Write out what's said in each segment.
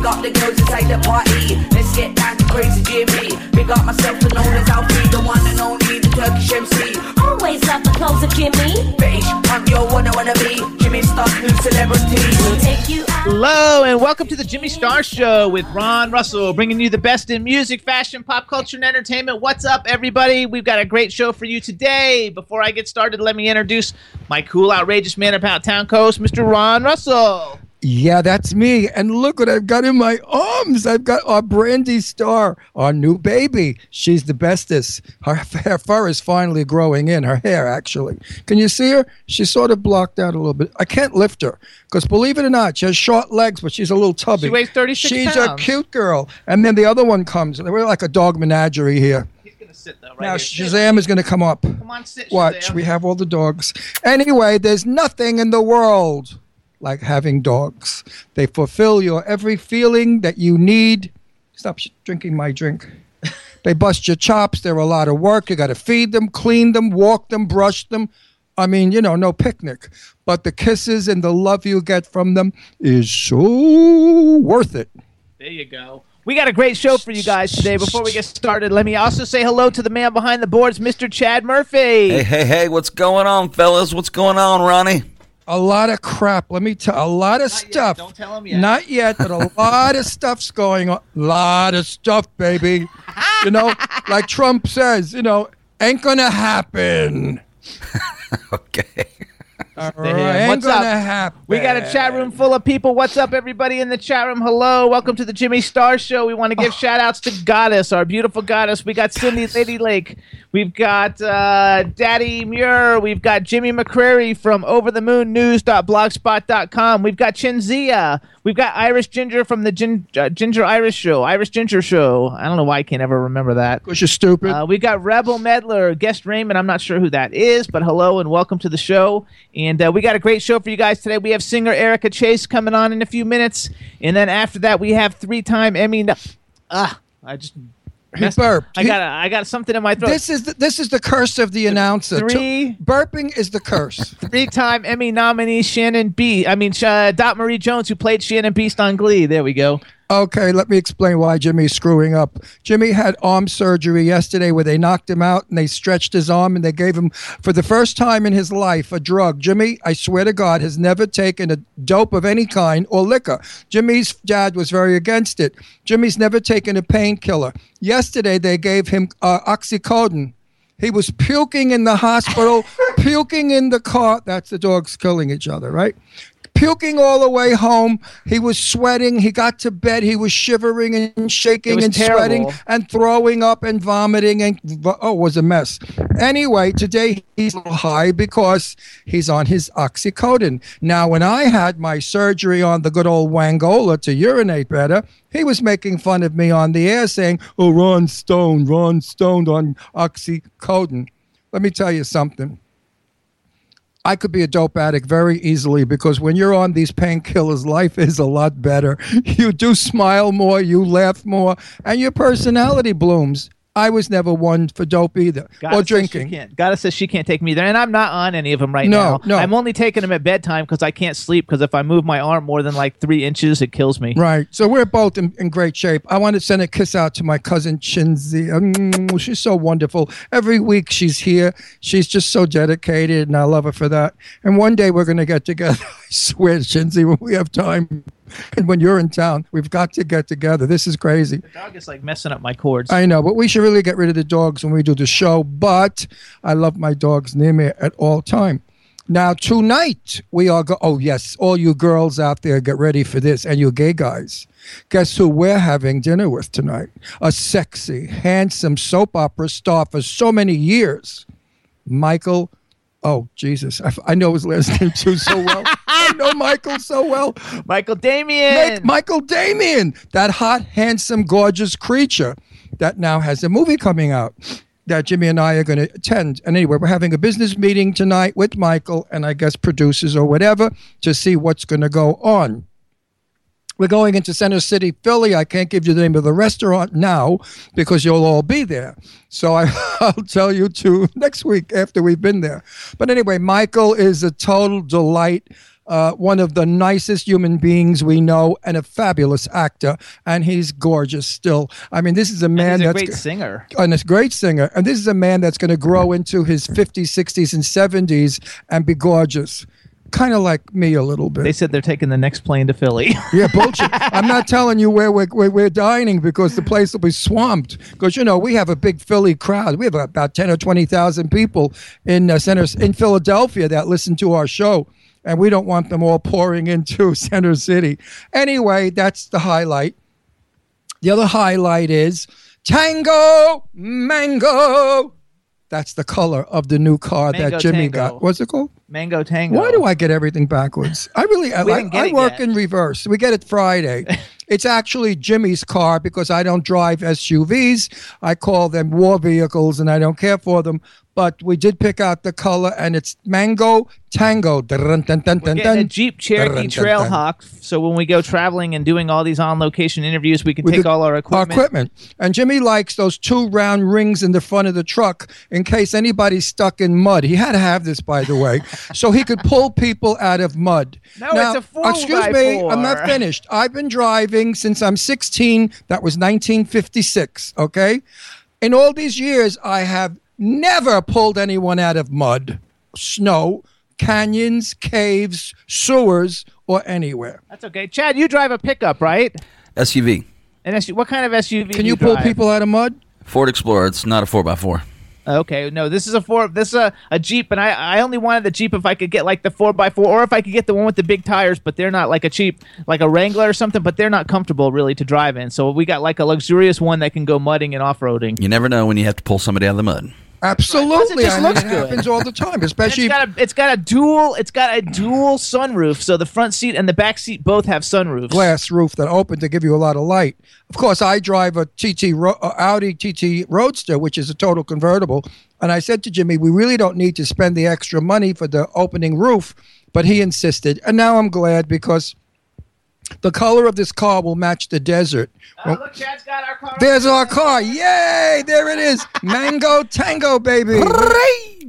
Big up the girls inside the party. Let's get down to crazy Jimmy. Big up myself, and known as Alfie, the one and only, the Turkish MC. Always love the clothes of Jimmy. Bitch, I'm your one I wanna be. Jimmy Star, new celebrity. We'll take you out. Hello and welcome to the Jimmy Star Show with Ron Russell, bringing you the best in music, fashion, pop culture, and entertainment. What's up, everybody? We've got a great show for you today. Before I get started, let me introduce my cool, outrageous man about town coast, Mr. Ron Russell. Yeah, that's me. And look what I've got in my arms. I've got our Brandy Star, our new baby. She's the bestest. Her, her fur is finally growing in, her hair, actually. Can you see her? She's sort of blocked out a little bit. I can't lift her because, believe it or not, she has short legs, but she's a little tubby. She weighs 36 She's a cute girl. And then the other one comes. We're like a dog menagerie here. He's gonna sit though, right Now, here. Shazam is going to come up. Come on, sit. Watch, Shazam. we have all the dogs. Anyway, there's nothing in the world like having dogs. They fulfill your every feeling that you need. Stop sh- drinking my drink. They bust your chops. They're a lot of work. You got to feed them, clean them, walk them, brush them. I mean, you know, no picnic. But the kisses and the love you get from them is so worth it. There you go. We got a great show for you guys today. Before we get started, let me also say hello to the man behind the boards, Mr. Chad Murphy. Hey, hey, hey, what's going on, fellas? What's going on, Ronnie? A lot of crap. Let me tell a lot of Not yet. stuff. Don't tell him yet. Not yet, but a lot of stuff's going on. A lot of stuff, baby. You know, like Trump says, you know, ain't gonna happen. Okay. All right, what's up? happen. We got a chat room full of people. What's up, everybody in the chat room? Hello. Welcome to the Jimmy Star Show. We want to give shout outs to Goddess, our beautiful goddess. We got Cindy Lady Lake. We've got uh, Daddy Muir. We've got Jimmy McCrary from overthemoonnews.blogspot.com. We've got Chinzia. We've got Irish Ginger from the Gin- uh, Ginger Irish Show, Irish Ginger Show. I don't know why I can't ever remember that. Because you're stupid. Uh, we got Rebel Medler, guest Raymond. I'm not sure who that is, but hello and welcome to the show. And uh, we got a great show for you guys today. We have singer Erica Chase coming on in a few minutes, and then after that we have three-time Emmy. No- ah, I just he burped. I got a, I got something in my throat. this is the, this is the curse of the announcer. Three- burping is the curse. three-time Emmy nominee Shannon B. I mean uh, Dot Marie Jones, who played Shannon Beiste on Glee. There we go. Okay, let me explain why Jimmy's screwing up. Jimmy had arm surgery yesterday where they knocked him out and they stretched his arm and they gave him, for the first time in his life, a drug. Jimmy, I swear to God, has never taken a dope of any kind or liquor. Jimmy's dad was very against it. Jimmy's never taken a painkiller. Yesterday, they gave him uh, oxycodone. He was puking in the hospital, puking in the car. That's the dogs killing each other, right? Puking all the way home. He was sweating. He got to bed. He was shivering and shaking and terrible. sweating and throwing up and vomiting and oh, it was a mess. Anyway, today he's high because he's on his oxycodone. Now, when I had my surgery on the good old Wangola to urinate better, he was making fun of me on the air saying, "Oh, Ron Stone, Ron Stone on oxycodone." Let me tell you something. I could be a dope addict very easily because when you're on these painkillers, life is a lot better. You do smile more, you laugh more, and your personality blooms. I was never one for dope either Gotta or drinking. Gotta says she can't take me there, and I'm not on any of them right No, now. no. I'm only taking them at bedtime because I can't sleep. Because if I move my arm more than like three inches, it kills me. Right. So we're both in, in great shape. I want to send a kiss out to my cousin Chinzy. Mm, she's so wonderful. Every week she's here. She's just so dedicated, and I love her for that. And one day we're going to get together. I swear, Chinzy, when we have time. And when you're in town, we've got to get together. This is crazy. The dog is like messing up my cords. I know, but we should really get rid of the dogs when we do the show. But I love my dogs near me at all time. Now tonight we are go. Oh yes, all you girls out there, get ready for this, and you gay guys. Guess who we're having dinner with tonight? A sexy, handsome soap opera star for so many years, Michael. Oh Jesus, I, I know his last name too so well. I know Michael so well. Michael Damian. Make Michael Damian, that hot, handsome, gorgeous creature that now has a movie coming out that Jimmy and I are going to attend. And anyway, we're having a business meeting tonight with Michael and I guess producers or whatever to see what's going to go on. We're going into Center City, Philly. I can't give you the name of the restaurant now because you'll all be there. So I, I'll tell you to next week after we've been there. But anyway, Michael is a total delight. Uh, one of the nicest human beings we know, and a fabulous actor, and he's gorgeous still. I mean, this is a man He's a that's great singer. and a great singer. And this is a man that's going to grow into his 50s, 60s, and 70s and be gorgeous. Kind of like me a little bit. They said they're taking the next plane to Philly. Yeah, bullshit. I'm not telling you where we're, where we're dining because the place will be swamped. Because you know we have a big Philly crowd. We have about ten or twenty thousand people in uh, center in Philadelphia that listen to our show, and we don't want them all pouring into Center City. Anyway, that's the highlight. The other highlight is Tango Mango. That's the color of the new car Mango that Jimmy Tango. got. What's it called? Mango Tango. Why do I get everything backwards? I really, I, I, I work yet. in reverse. We get it Friday. it's actually Jimmy's car because I don't drive SUVs. I call them war vehicles and I don't care for them. But we did pick out the color and it's Mango Tango. Dun, dun, dun, We're getting a. Jeep Cherokee. Trailhawk, so when we go traveling and doing all these on-location interviews, we can We take all our Our equipment. equipment. And Jimmy likes those two round rings in the front of the truck in case anybody's stuck in mud. He had to have this, by the way, so he could pull people out of mud. No, it's a four Excuse me, I'm not finished. I've been driving since I'm 16. That was 1956. Okay, in all these years, I have never pulled anyone out of mud, snow, canyons, caves, sewers, or anywhere. That's okay. Chad, you drive a pickup, right? SUV. And SU- what kind of SUV? Can do you pull drive? people out of mud? Ford Explorer. It's not a 4x4. Okay, no, this is a four. This is a, a Jeep, and I I only wanted the Jeep if I could get like the four x four, or if I could get the one with the big tires, but they're not like a cheap like a Wrangler or something, but they're not comfortable really to drive in. So we got like a luxurious one that can go mudding and off roading. You never know when you have to pull somebody out of the mud. Absolutely, just I mean, looks it good. happens all the time, It's especially. got a it's got a dual it's got a dual sunroof, so the front seat and the back seat both have sunroofs. glass roof that open to give you a lot of light. Of course, I drive a TT Ro- uh, Audi TT Roadster, which is a total convertible. And I said to Jimmy, we really don't need to spend the extra money for the opening roof, but he insisted. And now I'm glad because the color of this car will match the desert. Oh, look, Chad's got our car. There's our car. Yay! There it is. Mango Tango, baby.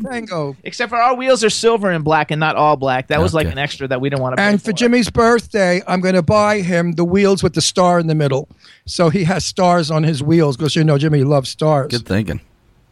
Tango. Except for our wheels are silver and black and not all black. That was like an extra that we didn't want to. Buy. And for Jimmy's birthday, I'm going to buy him the wheels with the star in the middle. So he has stars on his wheels because you know Jimmy loves stars. Good thinking.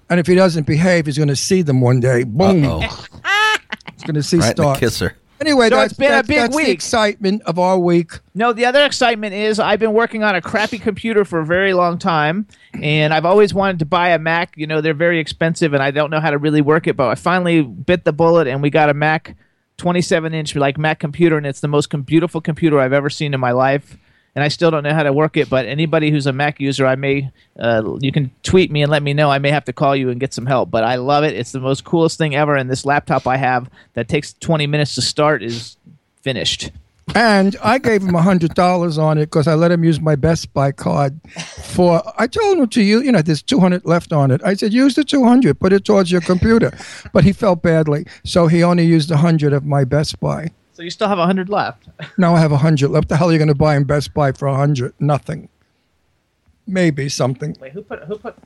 And if he doesn't behave, he's going to see them one day. Boom. He's going to see right in the kisser. Anyway, So that's, it's been a that's, big that's the week. excitement of our week. No, the other excitement is I've been working on a crappy computer for a very long time, and I've always wanted to buy a Mac. You know, they're very expensive, and I don't know how to really work it. But I finally bit the bullet, and we got a Mac, 27 inch like Mac computer, and it's the most com- beautiful computer I've ever seen in my life. And I still don't know how to work it. But anybody who's a Mac user, I may, uh, you can tweet me and let me know. I may have to call you and get some help. But I love it. It's the most coolest thing ever. And this laptop I have that takes 20 minutes to start is finished. And I gave him $100 on it because I let him use my Best Buy card for, I told him to use, you know, there's 200 left on it. I said, use the 200, put it towards your computer. But he felt badly. So he only used a 100 of my Best Buy. So you still have 100 left. Now I have 100 left. What the hell are you going to buy in Best Buy for 100? Nothing. Maybe something. Wait, who put who put?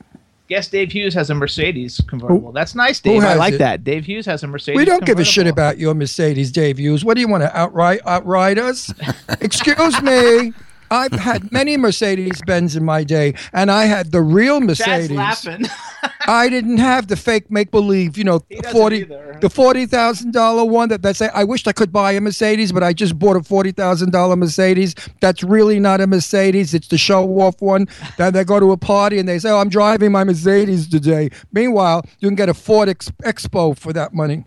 Guess Dave Hughes has a Mercedes convertible. That's nice, Dave. I like it? that. Dave Hughes has a Mercedes. We don't give a shit about your Mercedes, Dave Hughes. What do you want to outright outride us? Excuse me. I've had many Mercedes Benz in my day, and I had the real Mercedes. laughing. I didn't have the fake make believe, you know, forty either. the forty thousand dollar one that they say I wished I could buy a Mercedes, but I just bought a forty thousand dollar Mercedes. That's really not a Mercedes. It's the show off one. Then they go to a party and they say, "Oh, I'm driving my Mercedes today." Meanwhile, you can get a Ford Ex- Expo for that money.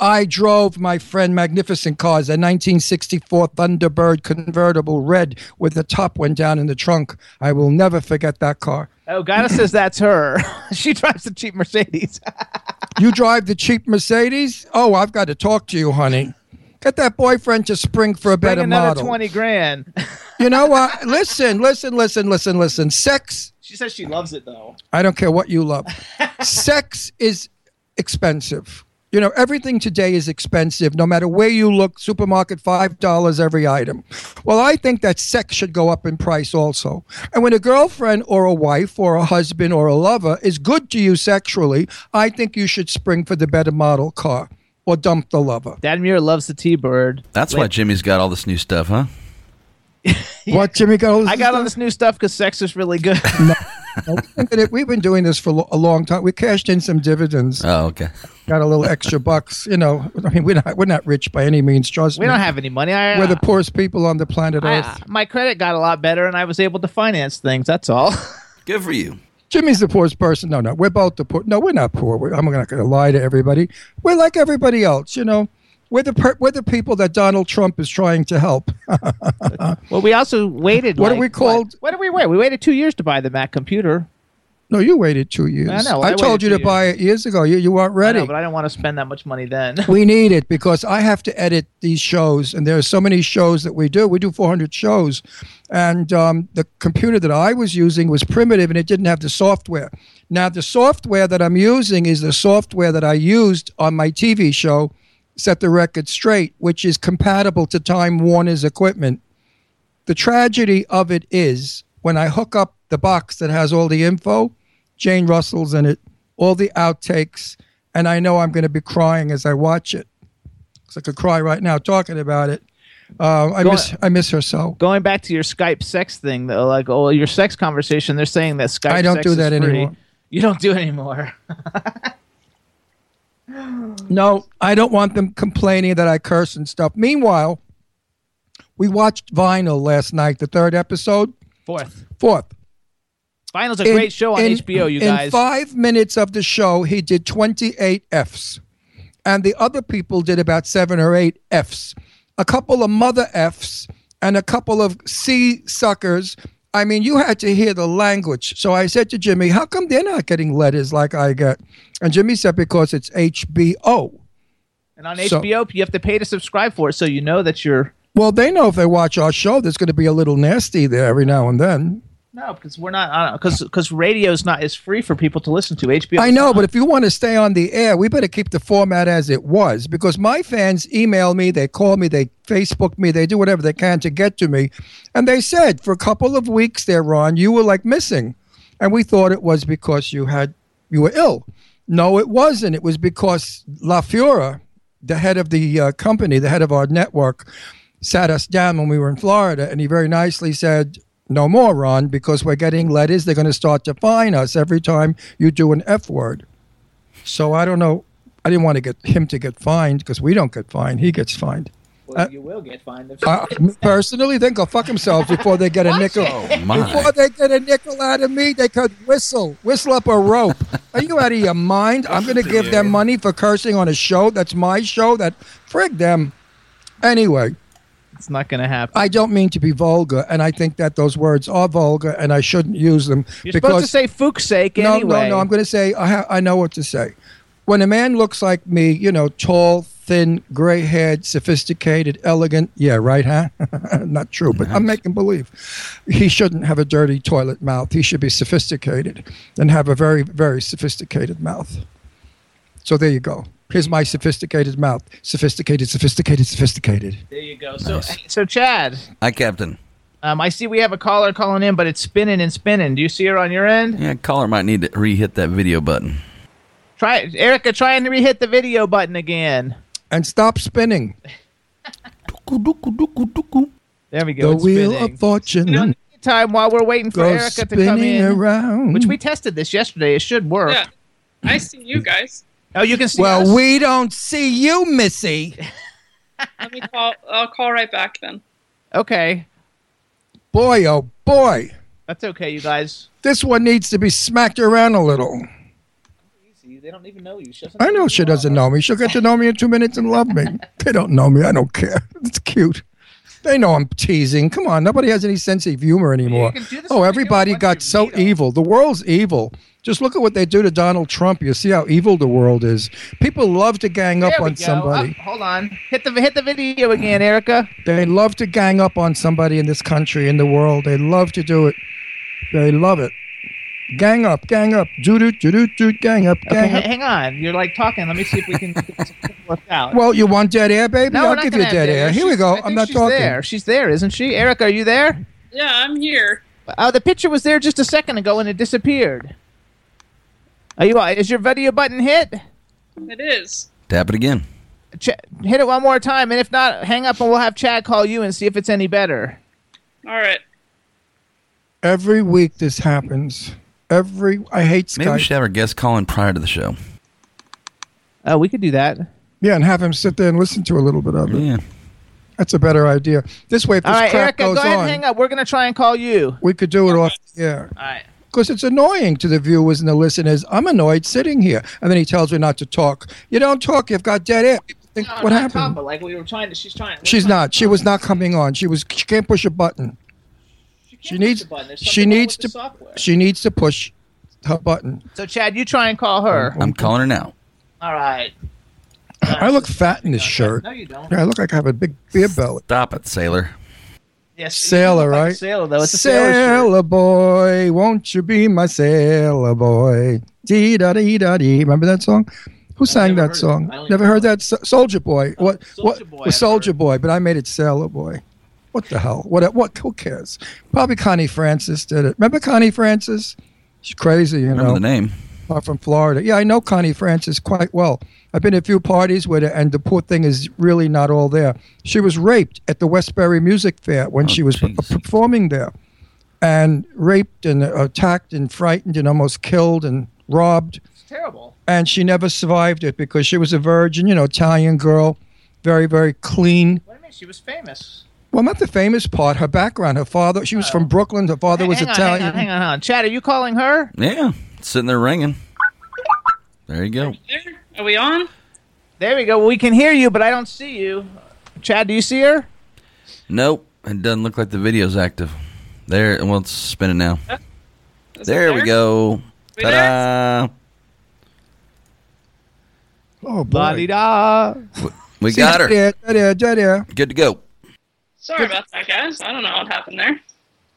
I drove my friend magnificent cars, a 1964 Thunderbird convertible red with the top went down in the trunk. I will never forget that car. Oh, Gana says that's her. she drives a cheap Mercedes. You drive the cheap Mercedes? Oh, I've got to talk to you, honey. Get that boyfriend to spring for a Bring better another model. twenty grand. You know what? listen, listen, listen, listen, listen. Sex, she says she loves it though. I don't care what you love. Sex is expensive. You know, everything today is expensive. No matter where you look, supermarket, $5 every item. Well, I think that sex should go up in price also. And when a girlfriend or a wife or a husband or a lover is good to you sexually, I think you should spring for the better model car or dump the lover. Dad Muir loves the T-bird. That's why Jimmy's got all this new stuff, huh? What, Jimmy? Got all this I got all this new stuff because sex is really good. We've been- We've been doing this for a long time. We cashed in some dividends, Oh, okay. got a little extra bucks. You know, I mean, we're not we're not rich by any means. Trust we me. don't have any money. I, we're the poorest people on the planet I- Earth. my credit got a lot better, and I was able to finance things. That's all. Good for you. Jimmy's the poorest person. No, no, we're both the poor. No, we're not poor. We're, I'm not going to lie to everybody. We're like everybody else. You know, we're the per- we're the people that Donald Trump is trying to help. well, we also waited. What are we called? What, what did we wait? We waited two years to buy the Mac computer. no, you waited two years. I know, I I told you to buy it years ago. You you weren't I ready. know, but I didn't want to spend that much money then. we need it because I have to edit these shows, and there are so many shows that we do. We do 400 shows, and um, the computer that I was using was primitive, and it didn't have the software. Now, the software that I'm using is the software that I used on my TV show, Set the Record Straight, which is compatible to Time Warner's equipment. The tragedy of it is when I hook up the box that has all the info, Jane Russell's in it, all the outtakes, and I know I'm going to be crying as I watch it. 'Cause I could cry right now talking about it. Uh, I miss I miss her so. Going back to your Skype sex thing, though, like oh, your sex conversation, they're saying that Skype. I don't sex do that free. anymore. You don't do it anymore. No, I don't want them complaining that I curse and stuff. Meanwhile, we watched Vinyl last night, the third episode, Fourth, fourth. Vinyl's a In- great show on in- HBO. You in guys. five minutes of the show, he did 28 Fs. And the other people did about seven or eight Fs. A couple of mother Fs and a couple of C suckers. I mean, you had to hear the language. So I said to Jimmy, how come they're not getting letters like I get? And Jimmy said, because it's HBO. and on so- HBO, you have to pay to subscribe for it, so you know that you're. Well, they know if they watch our show, there's going to be a little nasty there every now and then. No, because we're not because because radio's not is free for people to listen to. HBO. I know, but if you want to stay on the air, we better keep the format as it was because my fans email me, they call me, they Facebook me, they do whatever they can to get to me. And they said for a couple of weeks there, Ron, you were like missing. And we thought it was because you had you were ill. No, it wasn't. It was because La Fura, the head of the uh, company, the head of our network, sat us down when we were in Florida, and he very nicely said, "No more, Ron, because we're getting letters. They're going to start to fine us every time you do an F word." So I don't know. I didn't want to get him to get fined because we don't get fined. He gets fined. Well, uh, you will get fined. Uh, personally, they go fuck themselves before they get a nickel. Oh, my. Before they get a nickel out of me, they could whistle, whistle up a rope. Are you out of your mind? I'm going to give them money for cursing on a show that's my show. That frig them. Anyway, it's not going to happen. I don't mean to be vulgar, and I think that those words are vulgar, and I shouldn't use them You're because supposed to say "fuck's sake" no, anyway. no, no. I'm going to say I, ha- I know what to say. When a man looks like me, you know, tall, thin, gray-haired, sophisticated, elegant. Yeah, right, huh? Not true, but I'm making believe. He shouldn't have a dirty toilet mouth. He should be sophisticated and have a very, very sophisticated mouth. So there you go. Here's my sophisticated mouth. Sophisticated, sophisticated, sophisticated. There you go. So, so Chad, Hi, Captain. um, I see we have a caller calling in, but it's spinning and spinning. Do you see her on your end? Yeah, caller might need to re-hit that video button. Try Erica. Try and re-hit the video button again. And stop spinning. There we go. The it's wheel spinning. of fortune You know, time while we're waiting for goes Erica to come in, around. which we tested this yesterday. It should work. Yeah. I see you guys. Oh, you can see. Well, us? we don't see you, Missy. Let me call. I'll call right back then. Okay, Boy, oh boy. that's okay, you guys. This one needs to be smacked around a little. Easy. They don't even know you. She doesn't I know who she doesn't know me. She'll get to know me in two minutes and love me. They don't know me. I don't care. It's cute. They know I'm teasing. Come on, nobody has any sense of humor anymore. Oh, everybody got so evil. The world's evil. Just look at what they do to Donald Trump. You see how evil the world is. People love to gang up There on go. somebody. Up, hold on. Hit the hit the video again, Erica. They love to gang up on somebody in this country, in the world. They love to do it. They love it. Gang up, gang up, doo doo doo doo doo, gang up, gang h- up. hang on. You're like talking. Let me see if we can get something out. Well, you want dead air, baby? no, I'll not give gonna you dead air. Here we go. I I'm think not she's talking. There. She's there, isn't she? Eric, are you there? Yeah, I'm here. Oh, the picture was there just a second ago and it disappeared. Are you? Uh, is your video button hit? It is. Tap it again. Ch- hit it one more time, and if not, hang up and we'll have Chad call you and see if it's any better. All right. Every week this happens. Every I hate Maybe we should have our guest call in prior to the show. Oh, we could do that. Yeah, and have him sit there and listen to a little bit of it. Yeah. That's a better idea. This way, if this All right, crap Erica, goes go ahead on, and hang up. We're gonna try and call you. we could do it off the air. All right. Because it's annoying to the viewers and the listeners. I'm annoyed sitting here, and then he tells me not to talk. You don't talk. You've got dead air. Think, No, what happened? Tom, but like we were trying to. She's trying. we're She's trying not. She was not coming on. She was. She can't push a button. Can't She needs. the button. There's She needs to. software. She needs to push her button. So Chad, you try and call her. I'm calling her now. All right. I look fat in this shirt. No, you don't. Yeah, I look like I have a big beer belly. Stop it, sailor. Yes, Sailor, look like right? Sailor though. It's a sailor. shirt. Sailor boy, won't you be my sailor boy? Dee da dee da dee. Remember that song? Who sang that song? I Never heard that? Soldier Boy. what? Soulja what? Boy Soldier. Boy, but I made it Sailor Boy. What the hell? What? What? Who cares? Probably Connie Francis did it. Remember Connie Francis? She's crazy, you Remember know. the name. from Florida. Yeah, I know Connie Francis quite well. I've been to a few parties with her, and the poor thing is really not all there. She was raped at the Westbury Music Fair when Oh, she was p- performing there, and raped and attacked and frightened and almost killed and robbed. It's terrible. And she never survived it because she was a virgin, you know, Italian girl, very, very clean. What do you mean? She was famous. Well, not the famous part, her background. Her father, she was from oh. Brooklyn. Her father was hang on, Italian. Hang on, hang on, hang on. Chad, are you calling her? Yeah. Sitting there ringing. There you go. There? Are we on? There we go. We can hear you, but I don't see you. Chad, do you see her? Nope. It doesn't look like the video's active. There. Well, it's spinning now. Is it There we go. We Ta-da. Oh, La boy. di da. We got her. Good to go. Sorry about that, guys. I don't know what happened there.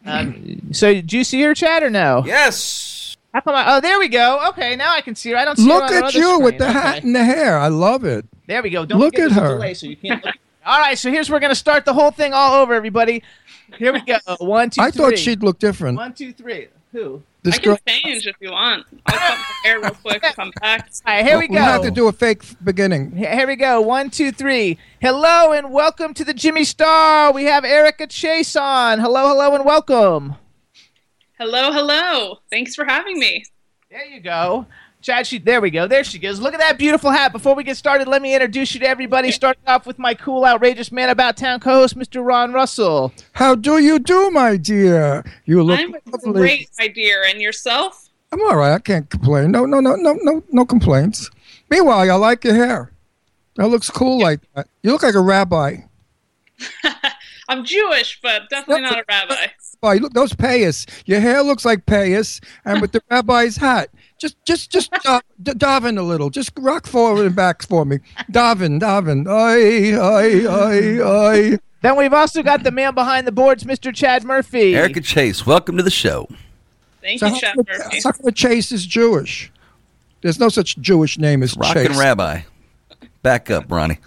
Um, so, do you see her, chat or no? Yes. How come I, oh, there we go. Okay, now I can see her. I don't see her Look on at other you with screen. the hat and the hair. I love it. There we go. Don't Look at her. Delay, so you can't look. all right, so here's where we're gonna start the whole thing all over, everybody. Here we go. One, two, I thought she'd look different. One, two, three. Who? This I can girl. change if you want. I'll cut my hair real quick and come back. All right, here we go. We have to do a fake beginning. Here here we go. One, two, three. Hello and welcome to the Jimmy Star. We have Erica Chase on. Hello, hello, and welcome. Hello, hello. Thanks for having me. There you go. Chad, she, there we go. There she goes. Look at that beautiful hat. Before we get started, let me introduce you to everybody. Starting off with my cool, outrageous man about town co-host, Mr. Ron Russell. How do you do, my dear? You look I'm lovely. great, my dear. And yourself? I'm all right. I can't complain. No, no, no, no, no, no complaints. Meanwhile, I like your hair. That looks cool like that. You look like a rabbi. I'm Jewish, but definitely not a rabbi. Boy, look those payas. Your hair looks like payas, and with the rabbi's hat. Just, just, just uh, d- daven a little. Just rock forward and back for me. Daven, daven. Ay, ay, ay, ay. Then we've also got the man behind the boards, Mr. Chad Murphy. Erica Chase, welcome to the show. Thank So you, how Chef come- Murphy. how come Chase is Jewish? There's no such Jewish name as Rockin' Chase. Rabbi. Back up, Ronnie.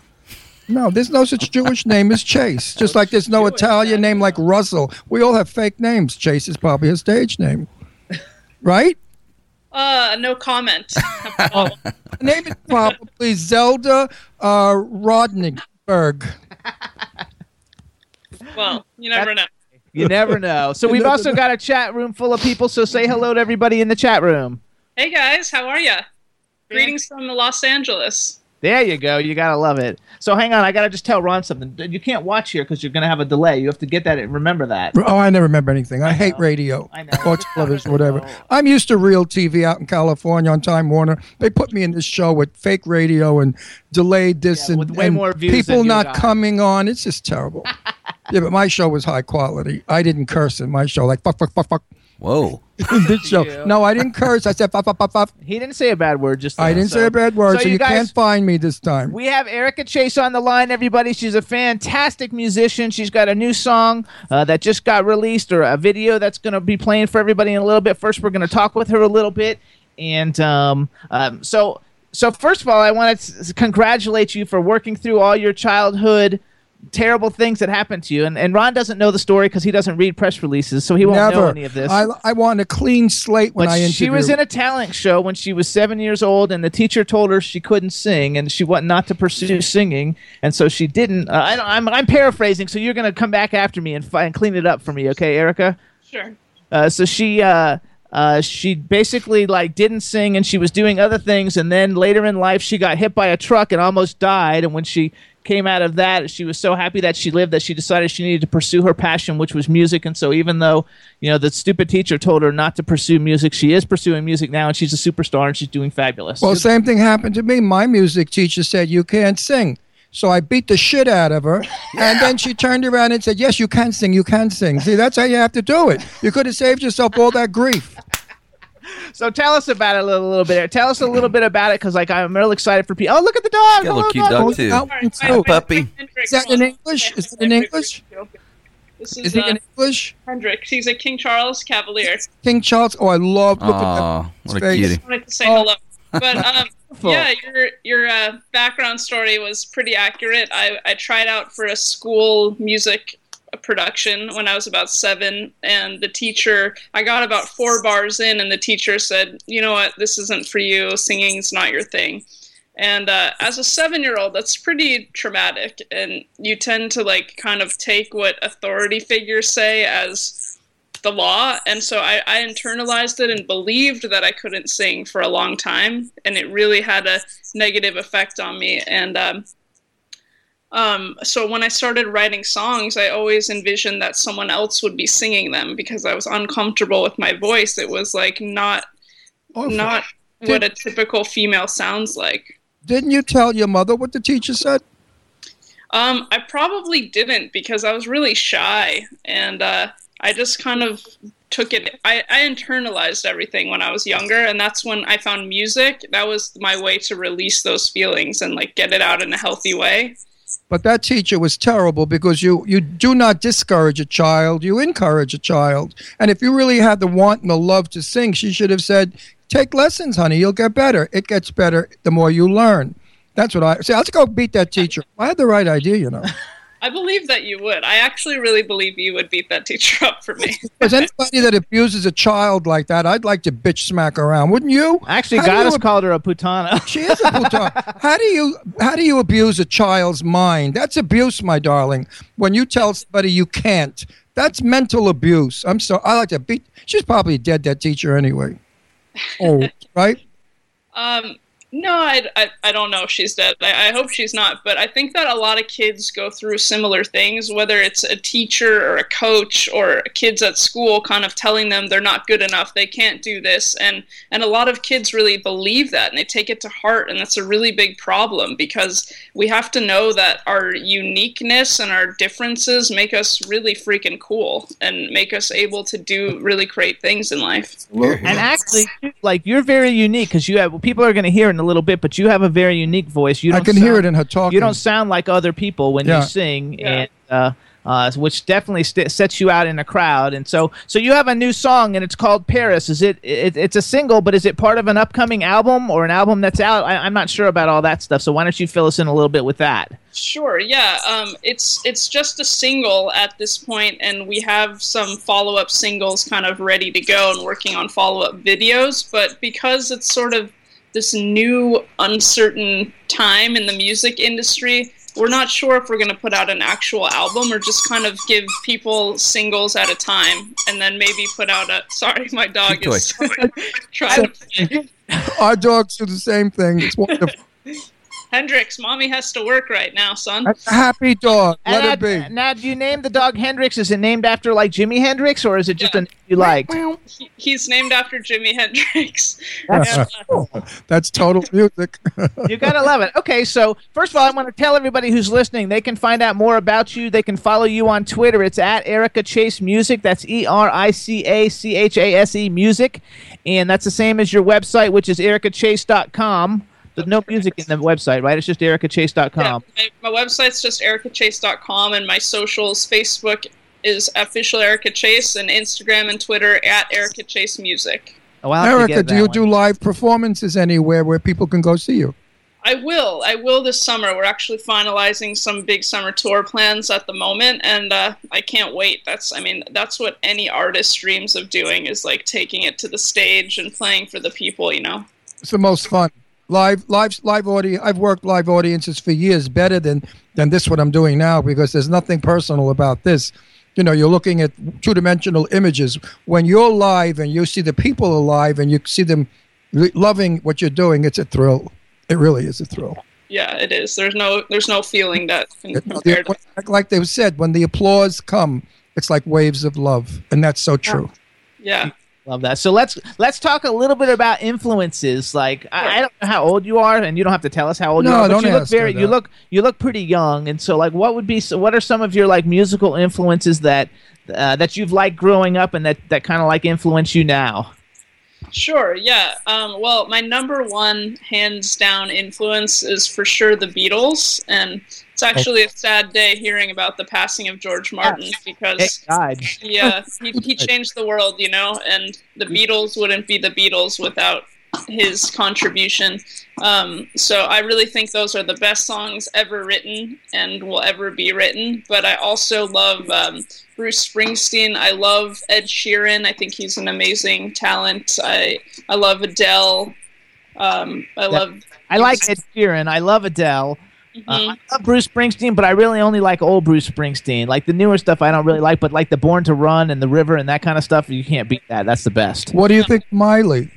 No, there's no such Jewish name as Chase. Just like there's no Italian name like Russell. We all have fake names. Chase is probably a stage name. Right? Uh, no comment. The name is probably Zelda uh, Rodningberg. well, you never know. You never know. So we've also got a chat room full of people. So say hello to everybody in the chat room. Hey guys, how are ya? Greetings from Los Angeles. There you go. You gotta love it. So hang on, I gotta just tell Ron something. You can't watch here because you're gonna have a delay. You have to get that. And remember that. Oh, I never remember anything. I, hate radio I know. or television, whatever. I'm used to real TV out in California on Time Warner. They put me in this show with fake radio and delayed this Yeah, and, with way and more views people than not got. coming on. It's just terrible. yeah, but my show was high quality. I didn't curse in my show, like fuck, fuck, fuck, fuck. Whoa. In this show, you. no, I didn't curse. I said fuck, fuck, fuck, fuck. He didn't say a bad word. Just I didn't so- say a bad word, so, you you guys- can't find me this time. We have Erica Chase on the line, everybody. She's a fantastic musician. She's got a new song uh, that just got released, or a video that's going to be playing for everybody in a little bit. First, we're going to talk with her a little bit, and um, um, so so first of all, I want to congratulate you for working through all your childhood terrible things that happened to you. And, and Ron doesn't know the story because he doesn't read press releases, so he won't know any of this. I, I want a clean slate when But I interview. she was in a talent show when she was seven years old, and the teacher told her she couldn't sing, and she wanted not to pursue singing, and so she didn't. Uh, I don't, I'm, I'm paraphrasing, so you're going to come back after me and, fi- and clean it up for me, okay, Erica? Sure. Uh, so she uh, uh, she basically like didn't sing, and she was doing other things, and then later in life she got hit by a truck and almost died, and when she came out of that she was so happy that she lived that she decided she needed to pursue her passion which was music and so even though you know the stupid teacher told her not to pursue music she is pursuing music now and she's a superstar and she's doing fabulous Well, same thing happened to me. My music teacher said you can't sing. So I beat the shit out of her. And then she turned around and said, Yes, you can sing. You can sing. See, that's how you have to do it. You could have saved yourself all that grief. So tell us about it a little, little bit tell us a little bit about it because like i'm real excited for people oh look at the dog Got a little Hello, cute dog. dog, Oh, too. oh, All right, so- puppy. Is that in. English? Is it in English? This Is is he uh, in English? Hendrix. He's a King Charles Cavalier. King Charles? Oh, I love look at Aw, what a face. cutie. wanted to say Oh. hello. But um, yeah, your your uh, background story was pretty accurate. I, I tried out for a school music production when I was about seven, and the teacher I got about four bars in, and the teacher said, "You know what? This isn't for you. Singing's not your thing." And uh, as a seven year old, that's pretty traumatic. And you tend to like kind of take what authority figures say as the law. And so I, I internalized it and believed that I couldn't sing for a long time. And it really had a negative effect on me. And um, um, so when I started writing songs, I always envisioned that someone else would be singing them because I was uncomfortable with my voice. It was like not Oh, not what a typical female sounds like. Didn't you tell your mother what the teacher said? Um, I probably didn't because I was really shy and uh, I just kind of took it. I, I internalized everything when I was younger, and that's when I found music. That was my way to release those feelings and like get it out in a healthy way. But that teacher was terrible because you, you do not discourage a child, you encourage a child. And if you really had the want and the love to sing, she should have said, Take lessons, honey, you'll get better. It gets better the more you learn. That's what I say. Let's go beat that teacher. I had the right idea, you know. I believe that you would. I actually really believe you would beat that teacher up for me. Because anybody that abuses a child like that, I'd like to bitch smack around, wouldn't you? actually How do goddess you- called her a putana She is a puta. how do you how do you abuse a child's mind? That's abuse, my darling. When you tell somebody you can't, that's mental abuse. I'm so I like to beat. She's probably dead. That teacher anyway. Oh, right. Um, no, I, I, I don't know if she's dead. I, I hope she's not. But I think that a lot of kids go through similar things, whether it's a teacher or a coach or kids at school kind of telling them they're not good enough, they can't do this. And, and a lot of kids really believe that and they take it to heart. And that's a really big problem because we have to know that our uniqueness and our differences make us really freaking cool and make us able to do really great things in life. And actually, like you're very unique because you have well, people are going to hear in a little bit, but you have a very unique voice. You I don't can hear sound- it in her talking. You don't sound like other people when Yeah. you sing, Yeah. and uh, uh, which definitely st- sets you out in a crowd. And so, so you have a new song, and it's called Paris. Is it, it? It's a single, but is it part of an upcoming album or an album that's out? I, I'm not sure about all that stuff. So why don't you fill us in a little bit with that? Sure, yeah. Um, it's it's just a single at this point, and we have some follow up singles kind of ready to go and working on follow up videos. But because it's sort of this new uncertain time in the music industry, we're not sure if we're going to put out an actual album or just kind of give people singles at a time, and then maybe put out a. Sorry, my dog Toy. is trying to. Our dogs do the same thing. It's wonderful. Hendrix, mommy has to work right now, son. That's a happy dog. And Let now, it be. now, do you name the dog Hendrix? Is it named after like Jimi Hendrix, or is it just Yeah. a name you liked? He- He's named after Jimi Hendrix. That's, Yeah. That's total music. You gotta love it. Okay, so first of all, I want to tell everybody who's listening they can find out more about you. They can follow you on Twitter. It's at Erica Chase Music. That's E R I C A C H A S E Music, and that's the same as your website, which is ericachase.com. There's no music in the website, right? It's just Yeah, ericachase.com. my, my website's just ericachase.com, and my socials Facebook is official Erica Chase, and Instagram and Twitter at Erica Chase Music. Oh, I'll have to Erica, do you one. do live performances anywhere where people can go see you? I will. I will this summer. We're actually finalizing some big summer tour plans at the moment, and uh, I can't wait. That's, I mean, that's what any artist dreams of doing is like taking it to the stage and playing for the people. You know. It's the most fun. Live, live, live audience. I've worked live audiences for years, better than than this. What I'm doing now because there's nothing personal about this. You know, you're looking at two dimensional images. When you're live and you see the people alive and you see them l- loving what you're doing, it's a thrill. It really is a thrill. Yeah, it is. There's no, there's no feeling that can It- compare to. like- like they said, when the applause come, it's like waves of love, and that's so true. Yeah. Love that. So let's let's talk a little bit about influences. Like I, I don't know how old you are, and you don't have to tell us how old you are. But don't you look ask very you look you look pretty young, and so like what would be so what are some of your like musical influences that uh, that you've liked growing up and that that kind of like influence you now? Sure, yeah. Um, well, my number one hands down influence is for sure the Beatles, and it's actually a sad day hearing about the passing of George Martin because yeah, he, he changed the world, you know, and the Beatles wouldn't be the Beatles without his contribution. Um, so I really think those are the best songs ever written and will ever be written. But I also love um, Bruce Springsteen. I love Ed Sheeran. I think he's an amazing talent. I I love Adele. Um, I love. I like Ed Sheeran. I love Adele. Uh, Mhm. I love Bruce Springsteen, but I really only like old Bruce Springsteen. Like the newer stuff, I don't really like. But like the Born to Run and the River and that kind of stuff, you can't beat that. That's the best. What do you think, Miley?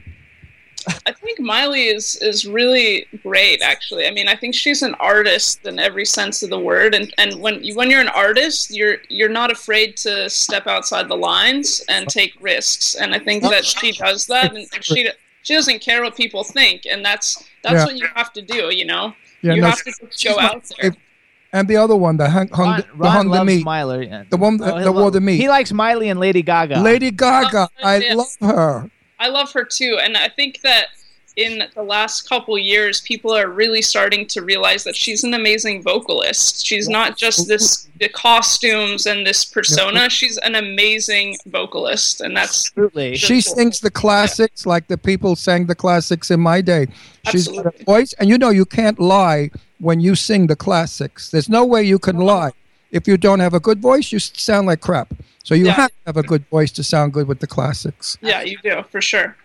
I think Miley is is really great. Actually, I mean, I think she's an artist in every sense of the word. And and when you, when you're an artist, you're you're not afraid to step outside the lines and take risks. And I think that she does that, and she she doesn't care what people think, and that's that's Yeah. what you have to do. You know, Yeah, you no, have to just go out there. and the other one, the hung, hung, Ron, the, Ron hung the loves meat, Miley. yeah. the one that, Oh, he that wore the meat. He likes Miley and Lady Gaga. Lady Gaga, Oh, I yeah. love her. I love her too, and I think that in the last couple years, people are really starting to realize that she's an amazing vocalist. She's not just this the costumes and this persona. She's an amazing vocalist, and that's Absolutely. She cool. sings the classics like the people sang the classics in my day. She's got a voice, and you know you can't lie when you sing the classics. There's no way you can lie. If you don't have a good voice, you sound like crap. So you Yeah. have to have a good voice to sound good with the classics. yeah, you do for sure.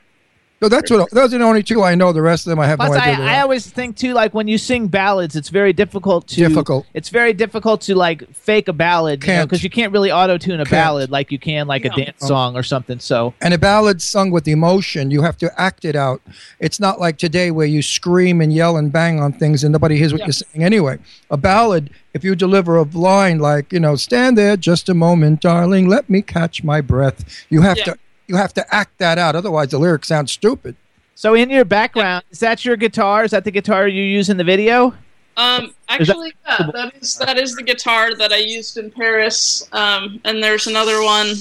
So that's what those are the only two I know. The rest of them I have Plus, no I, idea. who they I always think too, like when you sing ballads, it's very difficult to Difficult. It's very difficult to like fake a ballad Can't. because you, can't really auto tune a Can't. ballad like you can like a Yeah. dance song or something. So and a ballad sung with emotion, you have to act it out. It's not like today where you scream and yell and bang on things and nobody hears what Yeah. you're saying anyway. A ballad, if you deliver a line like, you know, stand there just a moment, darling, let me catch my breath. You have Yeah. to you have to act that out. Otherwise the lyrics sound stupid. so in your background, is that your guitar? Is that the guitar you use in the video? Um, Is that- actually, yeah, that is that is the guitar that I used in Paris. Um, and there's another one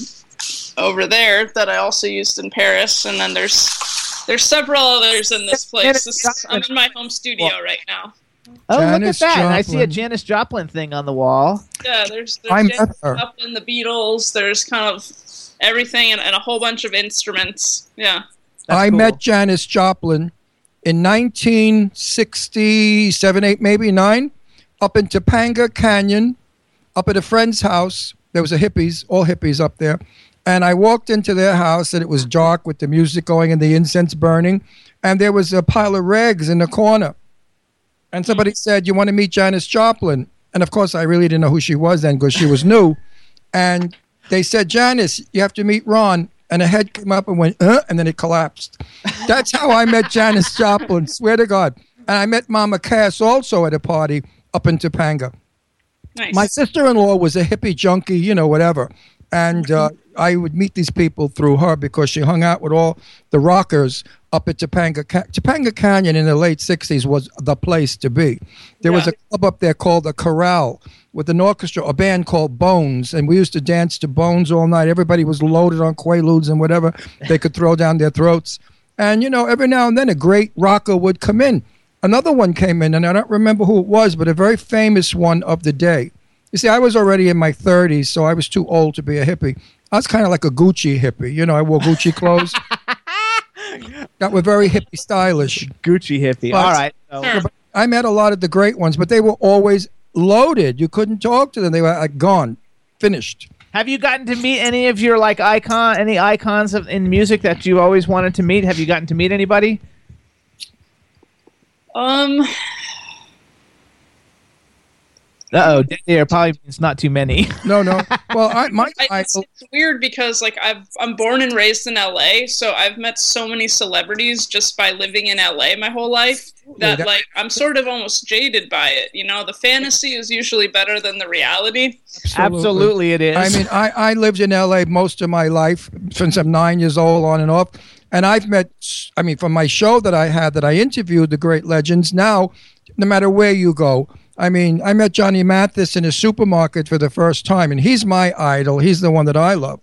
over there that I also used in Paris, and then there's there's several others in this place. This is, I'm in my home studio right now. Oh, Janis look at that! And I see a Joplin. Janis Joplin thing on the wall. Yeah, there's I there's met Janis. Joplin, the Beatles. There's kind of everything and, and a whole bunch of instruments. Yeah. That's I cool. met Janis Joplin in 1967, 8, maybe 9, up in Topanga Canyon, up at a friend's house. There was a hippies, all hippies up there. And I walked into their house and it was dark with the music going and the incense burning. And there was a pile of rags in the corner. And mm-hmm. somebody said, You want to meet Janis Joplin? And of course, I really didn't know who she was then because she was new. And they said, Janis, you have to meet Ron. And a head came up and went, uh, and then it collapsed. That's how I met Janis Joplin. Swear to God. And I met Mama Cass also at a party up in Topanga. Nice. My sister in law was a hippie junkie, you know, whatever. And uh, I would meet these people through her because she hung out with all the rockers up at Topanga. Ca- Topanga Canyon in the late 60s was the place to be. There was a club up there called the Corral with an orchestra, a band called Bones. And we used to dance to Bones all night. Everybody was loaded on Quaaludes and whatever they could throw down their throats. And, you know, every now and then a great rocker would come in. Another one came in, and I don't remember who it was, but a very famous one of the day. You see, I was already in my 30s, so I was too old to be a hippie. I was kind of like a Gucci hippie. You know, I wore Gucci clothes that were very hippie stylish. Gucci hippie. But- All right. So, I met a lot of the great ones, but they were always loaded. You couldn't talk to them. They were like gone, finished. Have you gotten to meet any of your like icon, any icons of, in music that you always wanted to meet? Have you gotten to meet anybody? Um, Uh oh, dead air probably means not too many. No, no. Well, I, my I, it's, it's weird because like I've I'm born and raised in LA, so I've met so many celebrities just by living in LA my whole life that that- like I'm sort of almost jaded by it. You know, the fantasy is usually better than the reality. Absolutely, it is. I mean, I, I lived in LA most of my life since I'm nine years old, on and off. And I've met, I mean, from my show that I had that I interviewed the great legends, now, no matter where you go, I mean, I met Johnny Mathis in a supermarket for the first time, and he's my idol. He's the one that I love.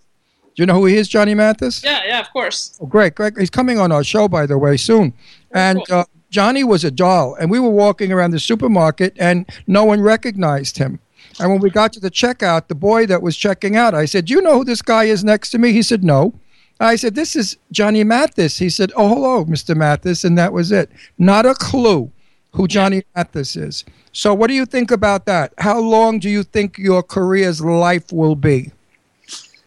Do you know who he is, Johnny Mathis? Yeah, yeah, of course. Oh, great, great. He's coming on our show, by the way, soon. And cool. uh, Johnny was a doll, and we were walking around the supermarket, and no one recognized him. And when we got to the checkout, the boy that was checking out, I said, "Do you know who this guy is next to me?" He said, "No." I said, "This is Johnny Mathis." He said, "Oh, hello, Mr. Mathis," and that was it. Not a clue who Johnny Mathis is. So, what do you think about that? How long do you think your career's life will be?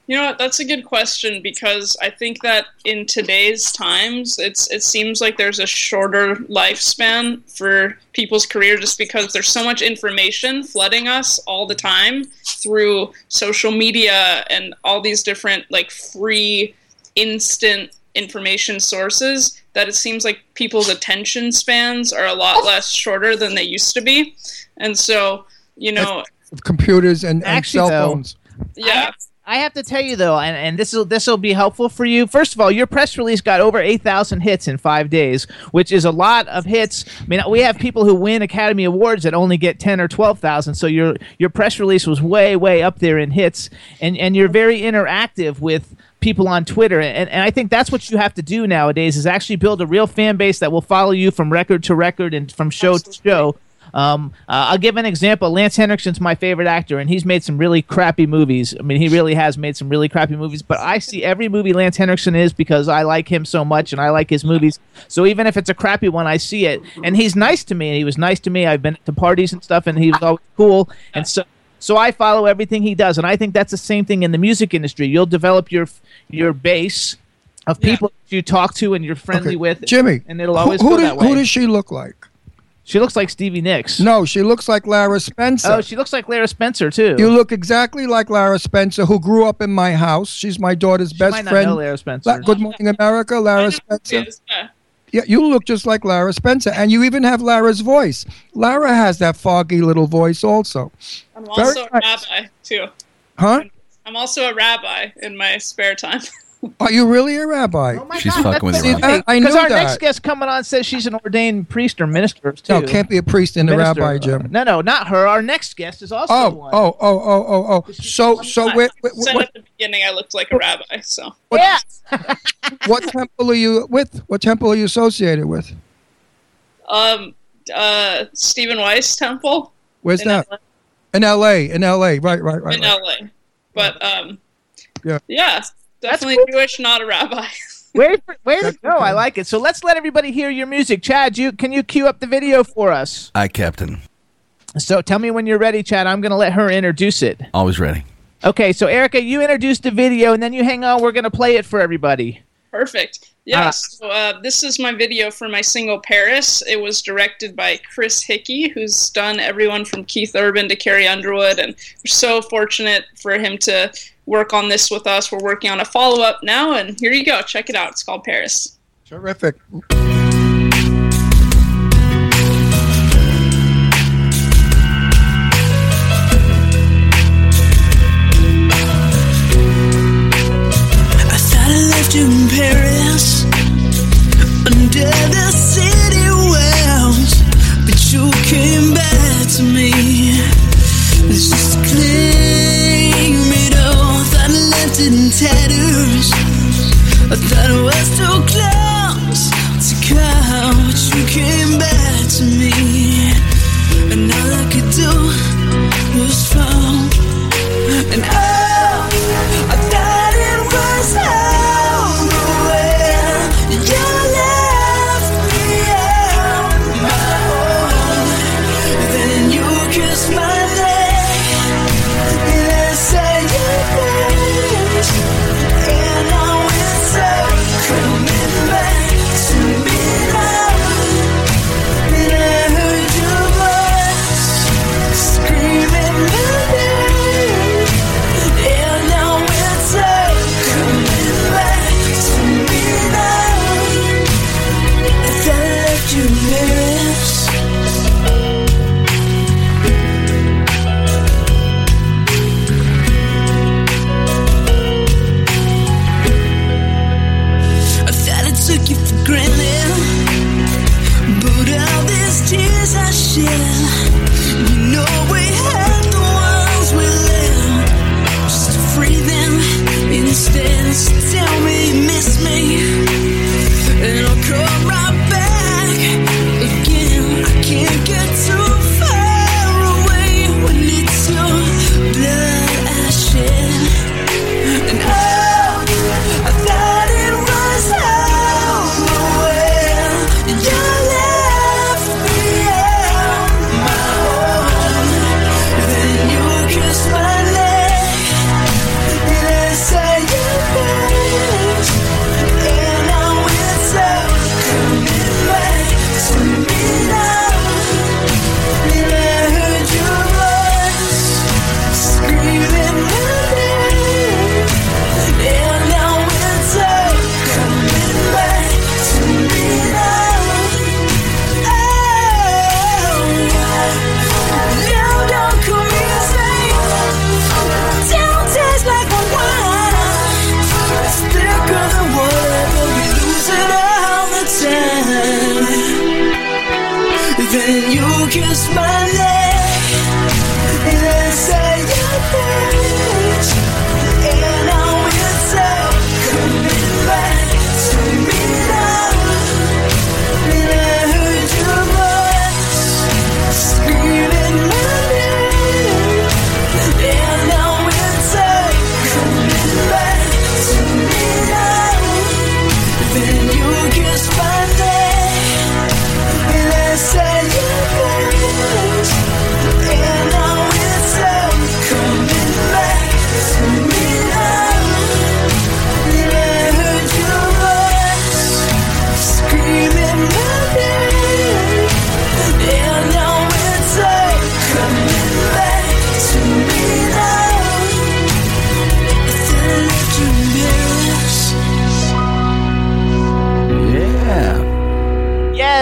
You know? That's a good question because I think that in today's times, it's it seems like there's a shorter lifespan for people's career just because there's so much information flooding us all the time through social media and all these different like free, instant information sources that it seems like people's attention spans are a lot less shorter than they used to be, and so you know, Computers and, and Actually, cell though, phones. yeah. I have to tell you though, and, and this will this will be helpful for you. First of all, your press release got over eight thousand hits in five days, which is a lot of hits. I mean, we have people who win Academy Awards that only get ten or twelve thousand. So your your press release was way way up there in hits, and and you're very interactive with people on Twitter, and, and I think that's what you have to do nowadays is actually build a real fan base that will follow you from record to record and from show to show. Um, uh, I'll give an example. Lance Henriksen's my favorite actor, and he's made some really crappy movies. I mean, he really has made some really crappy movies. But I see every movie Lance Henriksen is because I like him so much, and I like his movies. So even if it's a crappy one, I see it, and he's nice to me. And he was nice to me. I've been to parties and stuff, and he was always cool. And so. So I follow everything he does, and I think that's the same thing in the music industry. You'll develop your your base of people that you talk to and you're friendly Okay. with, Jimmy, and it'll always who, go who, that does, way. who does she look like? she looks like Stevie Nicks. No, she looks like Lara Spencer. Oh, she looks like Lara Spencer too. you look exactly like Lara Spencer, who grew up in my house. She's my daughter's She best might not friend. know Lara Spencer. La- Good Morning America, I Lara Spencer. it is, yeah. Yeah, you look just like Lara Spencer, and you even have Lara's voice. Lara has that foggy little voice, also. I'm Very also a nice. rabbi too. Huh? I'm also a rabbi in my spare time. Are you really a rabbi? Oh my She's God, fucking with that's you, so Ron. funny. I- I 'Cause knew our next guest coming on says she's an ordained priest or minister too. No, can't be a priest and a rabbi, Jim. No, no, not her. Our next guest is also Oh, one. oh, oh, oh, oh, oh. So, so, I wait, wait, what, at the beginning I looked like a rabbi, so what, yeah. what temple are you with? What temple are you associated with? um uh Stephen Wise Temple Where's in that? LA, In L.A. In L.A. Right, right, right. in right. LA. But um Yeah. yeah, definitely cool. Jewish, not a rabbi. Way, for, way to go! I like it. So let's let everybody hear your music. Chad, you can you cue up the video for us? I, Captain. So tell me when you're ready, Chad. I'm going to let her introduce it. Always ready. Okay, so Erica, you introduced the video, and then you hang on. We're going to play it for everybody. Perfect. Yeah, Ah. so uh, this is my video for my single Paris. It was directed by Chris Hickey, who's done everyone from Keith Urban to Carrie Underwood, and we're so fortunate for him to work on this with us. We're working on a follow up now, and here you go. Check it out. It's called Paris. Terrific. in Paris under the city walls, but you came back to me. It's just clear tatters. I thought it was too close to but you came back to me, and all I could do was fall. And oh,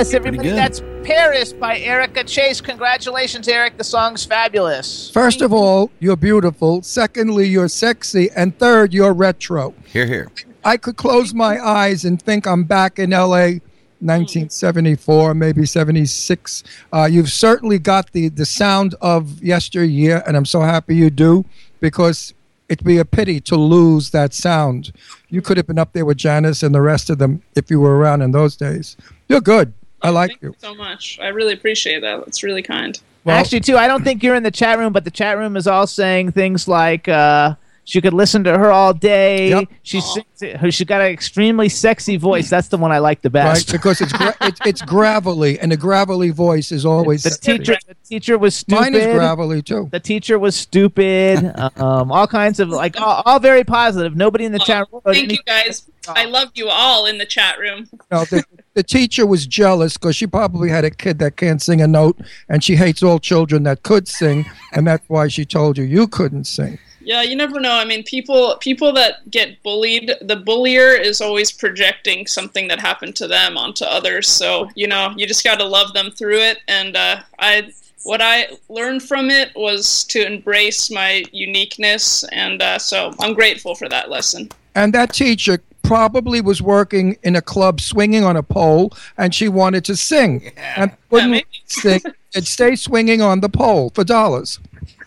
Yes, everybody, that's Paris by Erica Chase. Congratulations, Eric. The song's fabulous. First of all, you're beautiful. Secondly, you're sexy. And third, you're retro. Here, here. I could close my eyes and think I'm back in LA 1974, maybe 76. Uh, you've certainly got the, the sound of yesteryear, and I'm so happy you do because it'd be a pity to lose that sound. You could have been up there with Janis and the rest of them if you were around in those days. You're good. I like Thank you. you so much. I really appreciate that. That's really kind. Well- Actually, too, I don't think you're in the chat room, but the chat room is all saying things like uh, she could listen to her all day. Yep. She sings, she's got an extremely sexy voice. That's the one I like the Right, best. because it's gra- it's, it's gravelly, and a gravelly voice is always The sexy. teacher, the teacher was stupid. Mine is gravelly too. The teacher was stupid. um, all kinds of like all, all very positive. Nobody in the chat room. Thank you guys. I love you all in the chat room. No, the, the teacher was jealous because she probably had a kid that can't sing a note, and she hates all children that could sing, and that's why she told you you couldn't sing. Yeah, you never know. I mean, people people that get bullied, the bullier is always projecting something that happened to them onto others. So you know, you just got to love them through it. And uh, I, what I learned from it was to embrace my uniqueness, and uh, so I'm grateful for that lesson. And that teacher probably was working in a club swinging on a pole and she wanted to sing and wouldn't maybe. sing and stay swinging on the pole for dollars.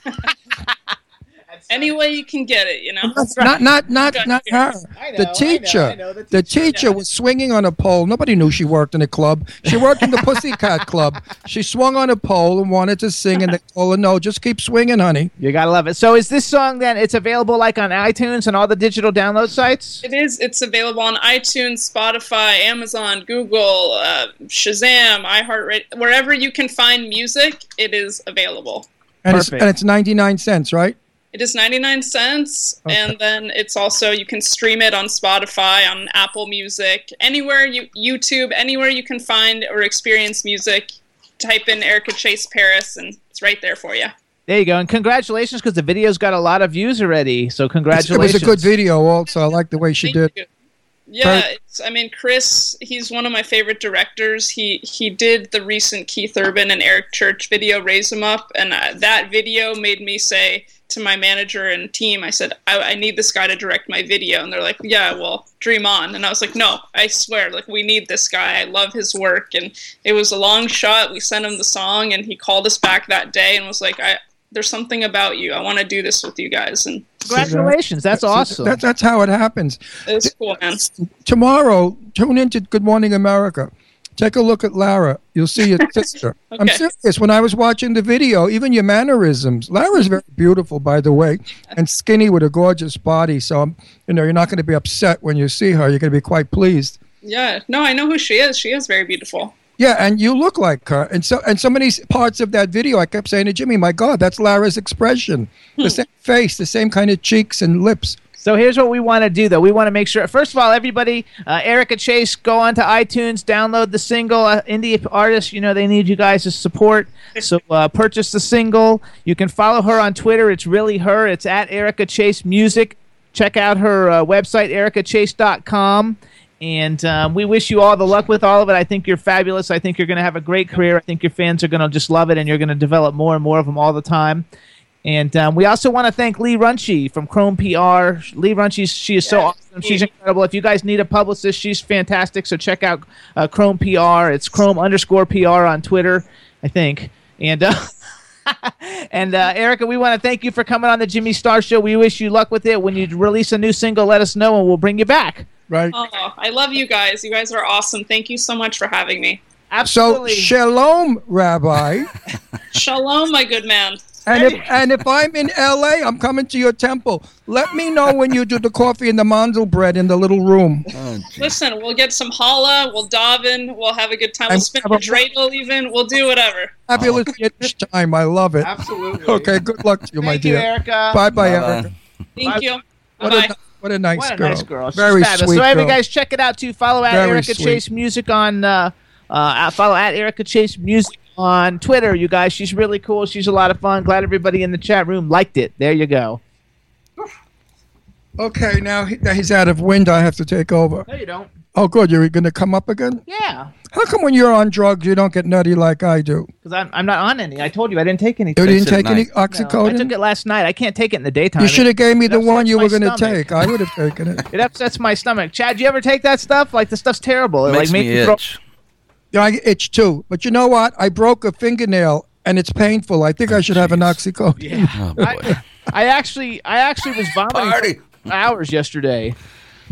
Any way you can get it, you know. Not not not Got not her. I know, the I know, teacher. I know, the the teacher, teacher was swinging on a pole. Nobody knew she worked in a club. She worked in the Pussycat Club. She swung on a pole and wanted to sing, and they told her, "No, just keep swinging, honey." You gotta love it. So is this song then? It's available like on iTunes and all the digital download sites. It is. It's available on iTunes, Spotify, Amazon, Google, uh, Shazam, iHeartRadio, wherever you can find music. It is available. And it's, Perfect. and it's ninety nine cents, right? It is 99 cents, Okay. and then it's also you can stream it on Spotify, on Apple Music, anywhere you YouTube, anywhere you can find or experience music. Type in Erica Chase Paris, and it's right there for you. There you go, and congratulations because the video's got a lot of views already. So congratulations. It was a good video, also. I like the way she Thank did. you. Yeah, it's, I mean, Chris, he's one of my favorite directors. He he did the recent Keith Urban and Eric Church video, "Raise 'Em Up," and uh, that video made me say to my manager and team, I said, I, "I need this guy to direct my video," and they're like, "Yeah, well, dream on." And I was like, "No, I swear, like we need this guy. I love his work." And it was a long shot. We sent him the song, and he called us back that day and was like, "I." There's something about you. I want to do this with you guys, and Congratulations, that's awesome. That, that's how it happens. it was cool, man. Tomorrow, tune into Good Morning America. Take a look at Lara. You'll see your sister. I'm serious. When I was watching the video, even your mannerisms. Lara's very beautiful, by the way, and skinny with a gorgeous body. So, um, you know, you're not going to be upset when you see her. You're going to be quite pleased. Yeah, no, I know who she is. She is very beautiful. Yeah, and you look like her. And so, and so many parts of that video, I kept saying to Jimmy, "My God, that's Lara's expression. The same face, the same kind of cheeks and lips." So here's what we want to do, though. We want to make sure, first of all, everybody, uh, Erica Chase, go onto iTunes, download the single. Uh, indie artists, you know, they need you guys to support. So uh, purchase the single. You can follow her on Twitter. It's really her. It's at Erica Chase Music. Check out her uh, website, ericachase.com. And um, we wish you all the luck with all of it. I think you're fabulous. I think you're going to have a great career. I think your fans are going to just love it, and you're going to develop more and more of them all the time. And um, we also want to thank Lee Runchie from Chrome PR. Lee Runchie, she is so awesome. She's incredible. If you guys need a publicist, she's fantastic. So check out uh, Chrome PR. It's Chrome underscore PR on Twitter, I think. And uh, and uh, Erica, we want to thank you for coming on the Jimmy Star Show. We wish you luck with it. When you release a new single, let us know, and we'll bring you back. Right. Oh, I love you guys. You guys are awesome. Thank you so much for having me. Absolutely. So, shalom, Rabbi. Shalom, my good man. And if, and if I'm in LA, I'm coming to your temple. Let me know when you do the coffee and the mandel bread in the little room. Oh. Listen, we'll get some challah. We'll daven. We'll have a good time. We'll spin have a a- dreidel even. We'll do whatever. Fabulous each time. I love it. Absolutely. Okay, good luck to you, my Thank you, dear. Erica. Bye bye, Bye-bye. Erica. Thank you. What Bye. a, what a nice What a girl. nice girl. She's Very fabulous. sweet So, every girl. guys, check it out too. Follow at Very Erica sweet. Chase Music on. Uh, uh, follow at Erica Chase Music on Twitter. You guys, she's really cool. She's a lot of fun. Glad everybody in the chat room liked it. There you go. Okay, now he, that he's out of wind. I have to take over. No, you don't. Oh, good. You're going to come up again? Yeah, How come when you're on drugs, you don't get nutty like I do? because I'm, I'm not on any. I told you I didn't take any. You didn't Takes it take any night. No, I took it last night. I can't take it in the daytime. you should have gave me the one you were going to take. I would have taken it. It upsets my stomach. Chad, you ever take that stuff? Like the stuff's terrible. It Makes like me makes you throw- itch. Yeah, I itch too. But you know what? I broke a fingernail and it's painful. I think I should have an oxycodone. Oh boy. I, I actually, I actually was vomiting Party. for hours yesterday.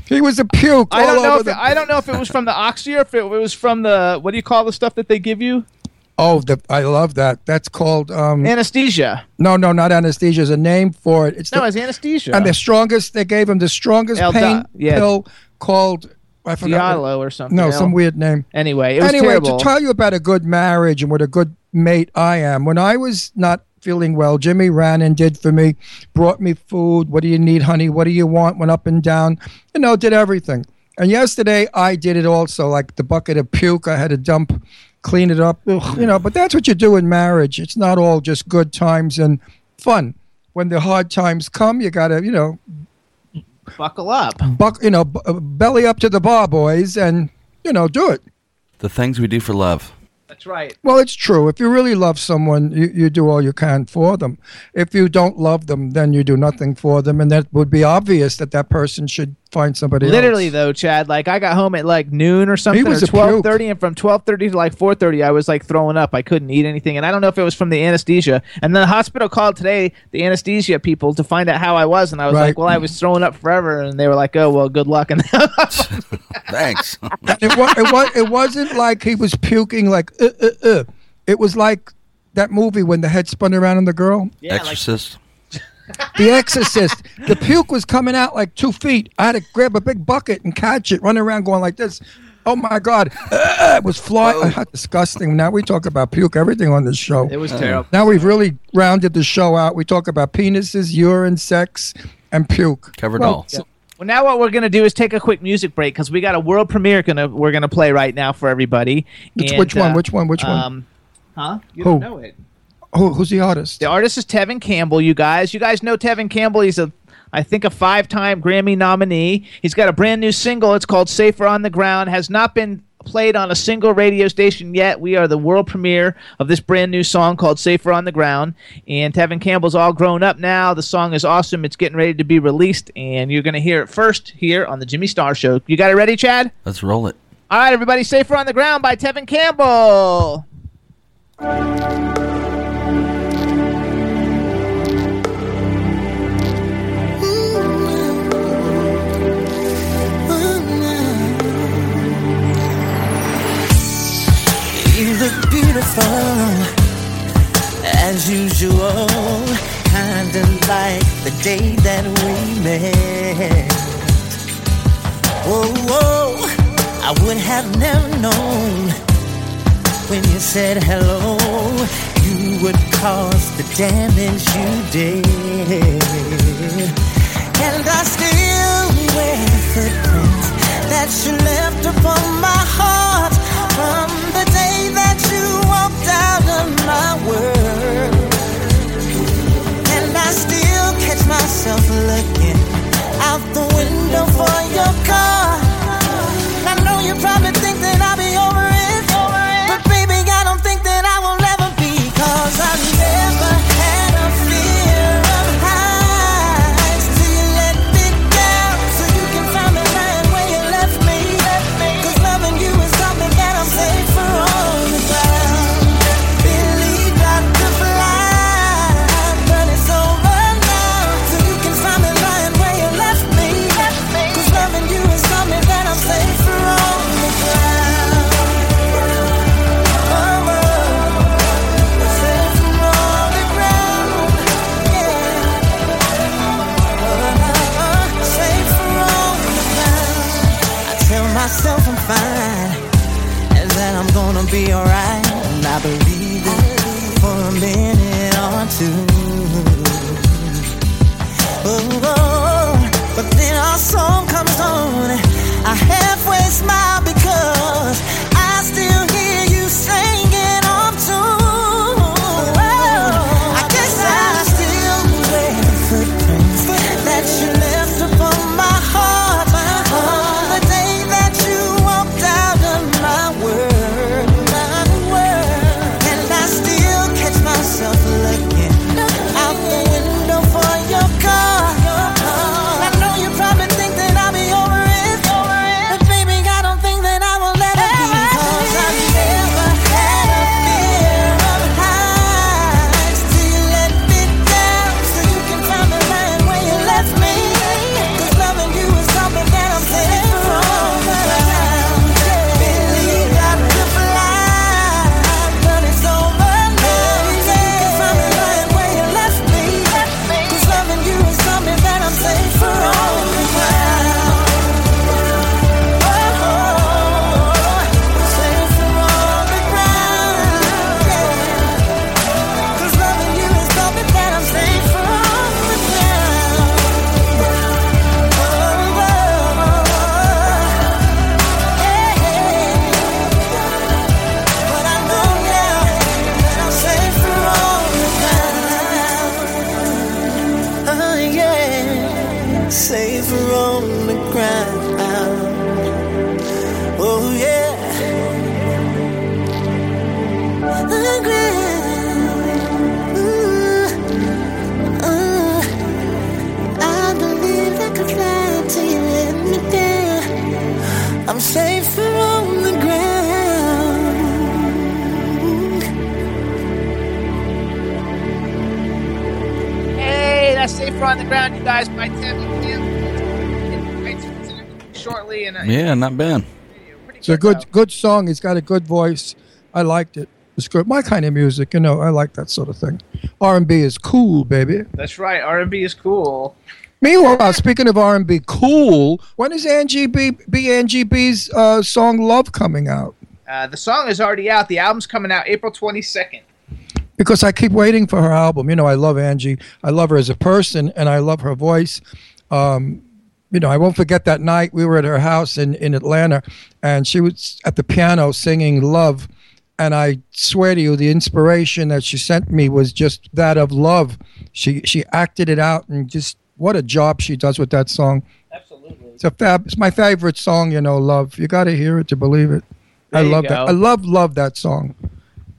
He was a puke I all don't know. over If the. it, I don't know if it was from the oxy or if it was from the what do you call the stuff that they give you? oh, the, I love that. That's called um. Anesthesia. No, no, not anesthesia. Is a name for it. It's No, the, it's anesthesia. and the strongest. They gave him the strongest El pain yeah. pill called. I Diallo or something. No, some weird name. Anyway, it was anyway, terrible. to tell you about a good marriage and what a good mate I am. When I was not feeling well, Jimmy ran and did for me, brought me food. What do you need, honey? What do you want? Went up and down, you know, did everything. And yesterday I did it also, like the bucket of puke. I had to dump, clean it up, Ugh, you know. But that's what you do in marriage. It's not all just good times and fun. When the hard times come, you gotta, you know, Buckle up. buck, you know, b- uh, belly up to the bar, boys, and you know, do it. The things we do for love. That's right. Well, it's true. If you really love someone, you, you do all you can for them. If you don't love them, then you do nothing for them. And that would be obvious that that person should find somebody Literally else. though, Chad, like I got home at like noon or something, It was or a twelve thirty, and from twelve thirty to like four thirty, I was like throwing up. I couldn't eat anything, and I don't know if it was from the anesthesia. And then the hospital called today, the anesthesia people, to find out how I was, and I was Right. like, "Well, I was throwing up forever," and they were like, "Oh, well, good luck." And Thanks. it, was, it, was, it wasn't like he was puking like uh, uh, uh. It was like that movie when the head spun around on the girl. yeah, like, Exorcist. The Exorcist. the puke was coming out like two feet. I had to grab a big bucket and catch it, running around going like this. Oh my God. Uh, it was flying. How disgusting. Now we talk about puke, everything on this show. it was terrible. Now we've really rounded the show out. We talk about penises, urine, sex, and puke. Covered Well, all. so- Well, now what we're gonna do is take a quick music break because we got a world premiere gonna we're gonna play right now for everybody. Which- And, which one? uh, Which one? Which one? Um, huh? You Who? don't know it. Who, who's the artist? The artist is Tevin Campbell. You guys, you guys know Tevin Campbell. He's a, I think, a five-time Grammy nominee. He's got a brand new single. It's called "Safer on the Ground." Has not been played on a single radio station yet. We are the world premiere of this brand new song called "Safer on the Ground." And Tevin Campbell's all grown up now. The song is awesome. It's getting ready to be released, and you're going to hear it first here on the Jimmy Star Show. You got it ready, Chad? Let's roll it. All right, everybody, "Safer on the Ground" by Tevin Campbell. Beautiful as usual, kinda like the day that we met. Whoa, whoa, I would have never known when you said hello, you would cause the damage you did. And I still wear footprints that you left upon my world. And I still catch myself looking out the window for your car. I know you probably It's a good good song. He's got a good voice. I liked it. It's good. My kind of music, you know. I like that sort of thing. R and B is cool, baby. That's right. R&B is cool. Meanwhile, speaking of R and B, cool. When is Angie B, B Angie B's uh, song "Love" coming out? Uh, the song is already out. The album's coming out April 22nd. Because I keep waiting for her album. You know, I love Angie. I love her as a person, and I love her voice. Um, you know, I won't forget that night we were at her house in, in Atlanta, and she was at the piano singing "Love," and I swear to you, the inspiration that she sent me was just that of love. She she acted it out, and just what a job she does with that song. Absolutely. It's a fab. It's my favorite song. You know, "Love." You got to hear it to believe it. I There you love go. that. I love love that song.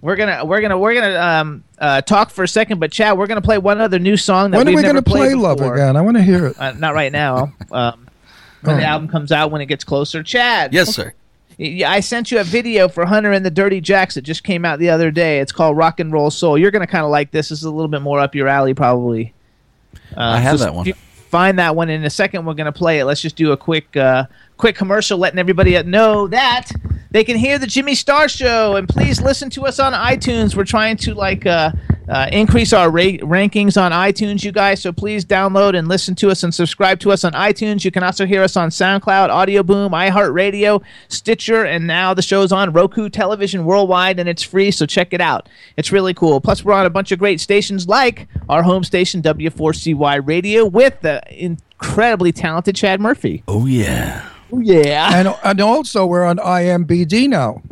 We're gonna we're gonna we're gonna um uh talk for a second, but Chad, we're gonna play one other new song that When are we've we never going to play played "Love" again? I want to hear it. Uh, not right now. Um, when the Oh. album comes out, when it gets closer. Chad. Yes, sir. Yeah, I sent you a video for Hunter and the Dirty Jacks that just came out the other day. It's called Rock and Roll Soul. You're gonna kind of like this. This is a little bit more up your alley, probably. Uh, I have so that one. Find that one in a second. We're gonna play it. Let's just do a quick, uh, quick commercial, letting everybody know that they can hear the Jimmy Star Show, and please listen to us on iTunes. We're trying to like uh, uh, increase our ra- rankings on iTunes, you guys. So please download and listen to us and subscribe to us on iTunes. You can also hear us on SoundCloud, Audio Boom, iHeartRadio, Stitcher, and now the show's on Roku Television worldwide, and it's free. So check it out. It's really cool. Plus, we're on a bunch of great stations like our home station W4CY Radio with the incredibly talented Chad Murphy. Oh yeah. Oh yeah. and and also we're on IMBD now.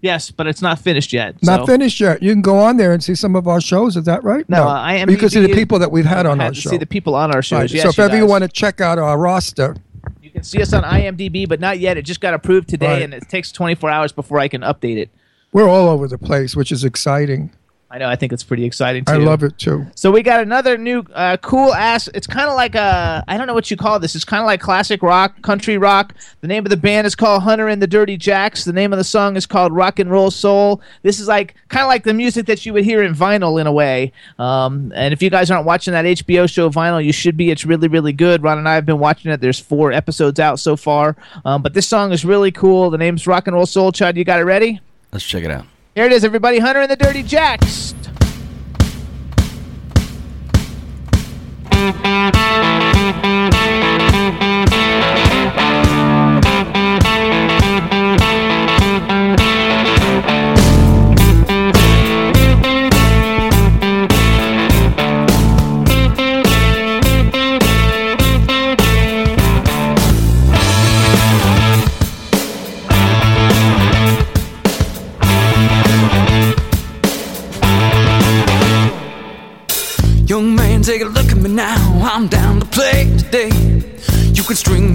Yes, but it's not finished yet. Not so- finished yet. You can go on there and see some of our shows. Is that right? No, uh, IMDb You can see the people that we've had on had our to show. see the people on our shows. Right. Yes, so if you ever you want to check out our roster, You can see us on IMDb, but not yet. It just got approved today, Right. and it takes 24 hours before I can update it. we're all over the place, which is exciting. I know. I think it's pretty exciting too. I love it too. So we got another new uh, cool ass. It's kind of like a I don't know what you call this. It's kind of like classic rock, country rock. The name of the band is called Hunter and the Dirty Jacks. The name of the song is called Rock and Roll Soul. This is like kind of like the music that you would hear in vinyl in a way. Um, and if you guys aren't watching that HBO show Vinyl, you should be. It's really really good. Ron and I have been watching it. There's four episodes out so far. Um, but this song is really cool. The name's Rock and Roll Soul. Chad, you got it ready? Let's check it out. Here it is, everybody. Hunter and the Dirty Jacks.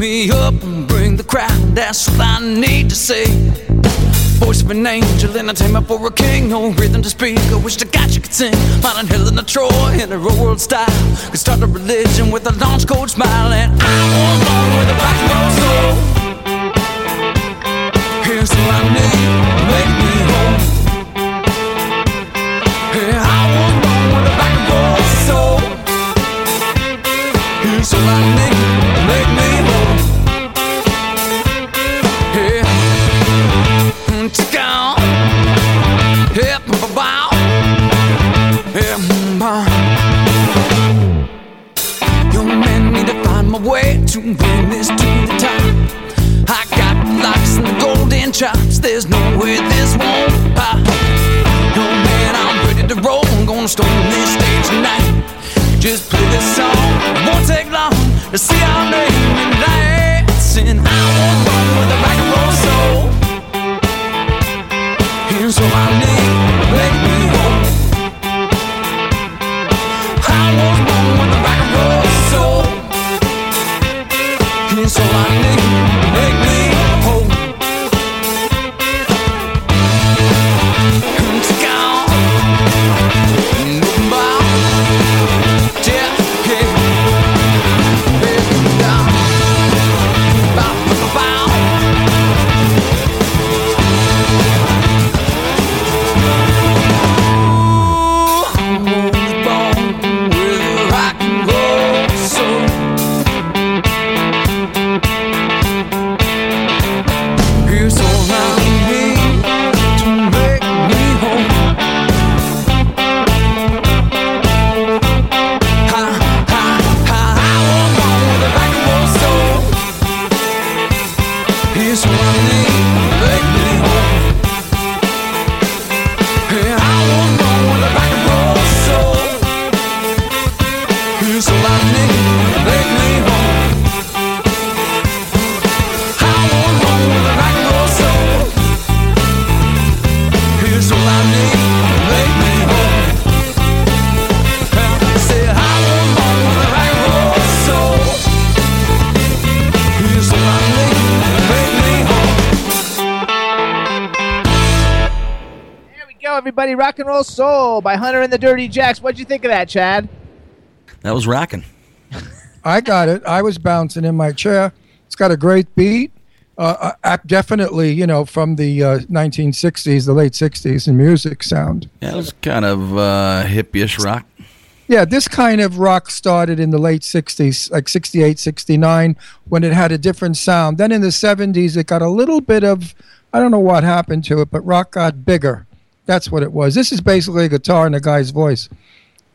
Me up and bring the crowd. That's all I need to say. Voice of an angel, entertainment for a king. No rhythm to speak. I wish the God you could sing. Modern Helen of Troy in a real world style. Could start a religion with a launch cold smile. And I was born with a rock and roll soul. Here's what I need. Make me whole. Yeah, I was born with a rock and roll soul. Here's all I need. To bring this to the top. I got locks and the golden chops. There's no way this won't pop. Young man, I'm ready to roll. I'm gonna storm this stage tonight. Just play this song. It won't take long to see our name and dancing. I was born with a rock everybody. Roll Soul by Hunter and the Dirty Jacks. What'd you think of that, Chad? That was rocking. I got it. I was bouncing in my chair. It's got a great beat. Uh, uh, definitely, you know, from the uh, 1960s, the late 60s in music sound. Yeah, it was kind of uh, hippie-ish rock. Yeah, this kind of rock started in the late 60s, like 68, 69, when it had a different sound. Then in the 70s, it got a little bit of, I don't know what happened to it, but rock got bigger. That's what it was. This is basically a guitar and a guy's voice.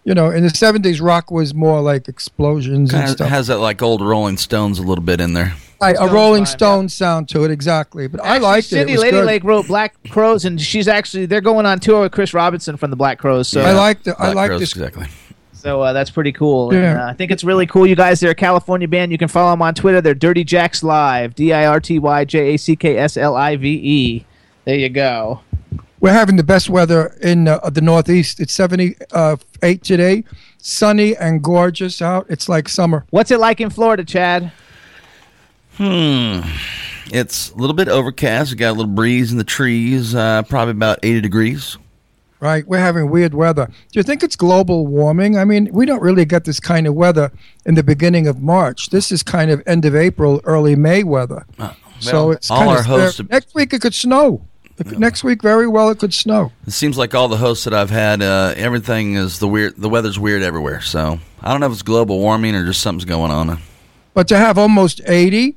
You know, in the 70s, rock was more like explosions and Kind of stuff. has that like old Rolling Stones a little bit in there. Right, a Rolling vibe, Stone sound to it, exactly. But I Actually, liked it. Cindy it was Lady good. Lake wrote Black Crowes, and she's actually they're going on tour with Chris Robinson from the Black Crowes. So I liked it. I Black like Crowes, this. exactly. So uh, that's pretty cool. And, Yeah. uh, I think it's really cool. You guys, they're a California band. You can follow them on Twitter. They're Dirty Jacks Live. D I R T Y J A C K S L I V E. There you go. We're having the best weather in uh, the Northeast. It's 78 today, sunny and gorgeous out. It's like summer. What's it like in Florida, Chad? Hmm. It's a little bit overcast. We got a little breeze in the trees. Uh, probably about 80 degrees. Right, we're having weird weather. Do you think it's global warming? I mean, we don't really get this kind of weather in the beginning of March. This is kind of end of April, early May weather. so well, it's all kind our of hosts- next week. It could snow. If- Next week, very well, it could snow. It seems like all the hosts that I've had, uh, everything is the weird. The weather's weird everywhere. So I don't know if it's global warming or just something's going on. But to have almost 80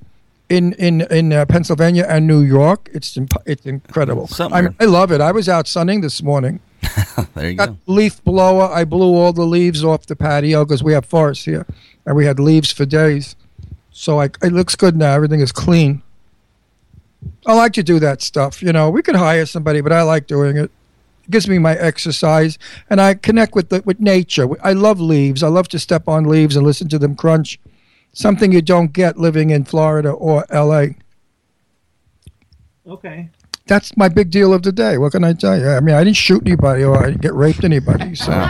in in in uh, Pennsylvania and New York, it's imp- it's incredible. I, weird. I love it. I was out sunning this morning. There you got go. leaf blower. I blew all the leaves off the patio because we have forests here, and we had leaves for days. So I, it looks good now. Everything is clean. I like to do that stuff. You know, we could hire somebody, but I like doing it. It gives me my exercise, and I connect with the, with nature. I love leaves. I love to step on leaves and listen to them crunch. Something you don't get living in Florida or L.A. Okay. That's my big deal of the day. What can I tell you? I mean, I didn't shoot anybody or I didn't get raped anybody. So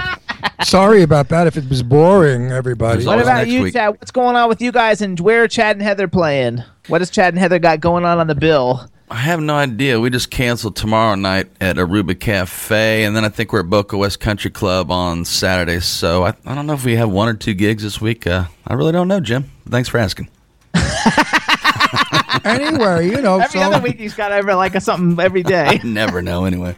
sorry about that if it was boring, everybody. What about you, week. Chad? What's going on with you guys, and where are Chad and Heather playing? What has Chad and Heather got going on on the bill? I have no idea. We just canceled tomorrow night at Aruba Cafe, and then I think we're at Boca West Country Club on Saturday. So I, I don't know if we have one or two gigs this week. Uh, I really don't know, Jim. Thanks for asking. anyway, you know, Every so, other week he's got over like a something every day. Never know, anyway.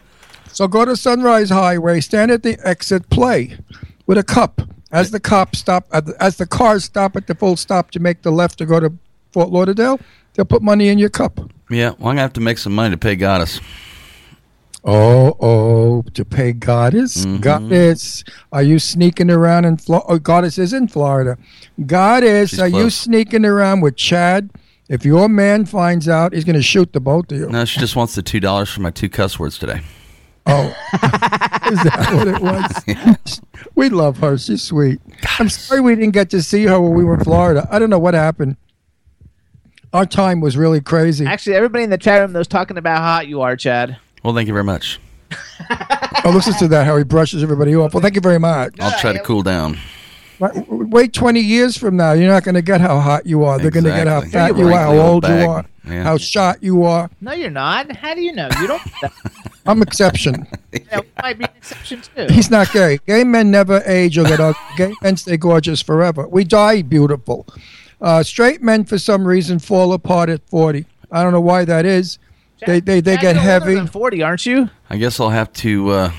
so go to Sunrise Highway, stand at the exit, play with a cup. As the cops stop, as the cars stop at the full stop to make the left to go to Fort Lauderdale, they'll put money in your cup. Yeah, well, I'm gonna have to make some money to pay Goddess. Oh, oh, to pay Goddess? Mm-hmm. Goddess, are you sneaking around in Florida? Oh, Goddess is in Florida. Goddess, She's are you sneaking around with Chad? If your man finds out, he's going to shoot the both of you. No, she just wants the two dollars for my two cuss words today. Oh, is that what it was? we love her. She's sweet. I'm sorry we didn't get to see her when we were in Florida. I don't know what happened. Our time was really crazy. Actually, everybody in the chat room knows talking about how hot you are, Chad. Well, thank you very much. Oh, listen to that, how he brushes everybody off. Well, thank you very much. I'll try to cool down. Wait- Wait 20 years from now, you're not going to get how hot you are. They're going to get how fat You're how old old you are, Yeah. how shot you are. No, you're not. How do you know? You don't. I'm exception. that might be an exception too. He's not gay. Gay men never age or get ugly. Gay men stay gorgeous forever. We die beautiful. Uh, straight men, for some reason, fall apart at 40. I don't know why that is. They they, they Chad, get you're older heavy. than Forty, aren't you? I guess I'll have to uh,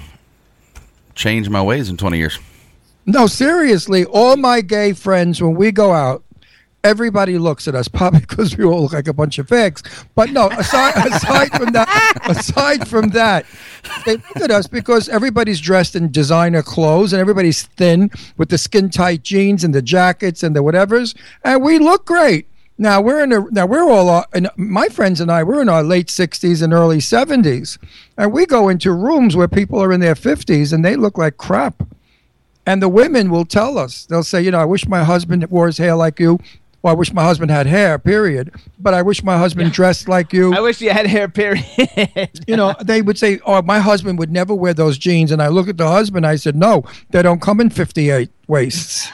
change my ways in 20 years. No, seriously, all my gay friends, when we go out, everybody looks at us, probably because we all look like a bunch of fags. But no, aside, aside from that, aside from that, they look at us because everybody's dressed in designer clothes and everybody's thin with the skin tight jeans and the jackets and the whatevers, and we look great. Now we're in a now we're all uh, and my friends and I we're in our late sixties and early seventies, and we go into rooms where people are in their fifties and they look like crap, and the women will tell us they'll say, you know, I wish my husband wore his hair like you, or I wish my husband had hair, period. But I wish my husband dressed like you. I wish you had hair. Period. you know, they would say, "Oh, my husband would never wear those jeans." And I look at the husband. I said, "No, they don't come in fifty-eight waists."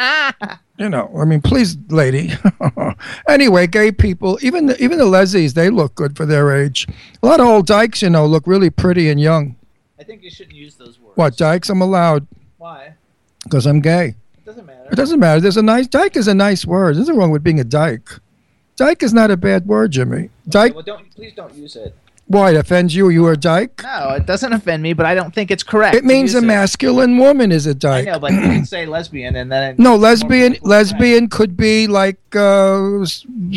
you know, I mean, please, lady. anyway, gay people, even the, even the lesbies, they look good for their age. A lot of old dykes, you know, look really pretty and young. I think you shouldn't use those words. What dykes? I'm allowed Why? because I'm gay. It doesn't matter. It doesn't matter. There's a nice dyke is a nice word. There's nothing wrong with being a dyke. Dyke is not a bad word, Jimmy. Dyke. Well, don't please don't use it. Why it offends you? You are a dyke. No, it doesn't offend me, but I don't think it's correct. It means a it. masculine woman is a dyke. I know, but you can say lesbian and then No, lesbian. Lesbian could be like uh,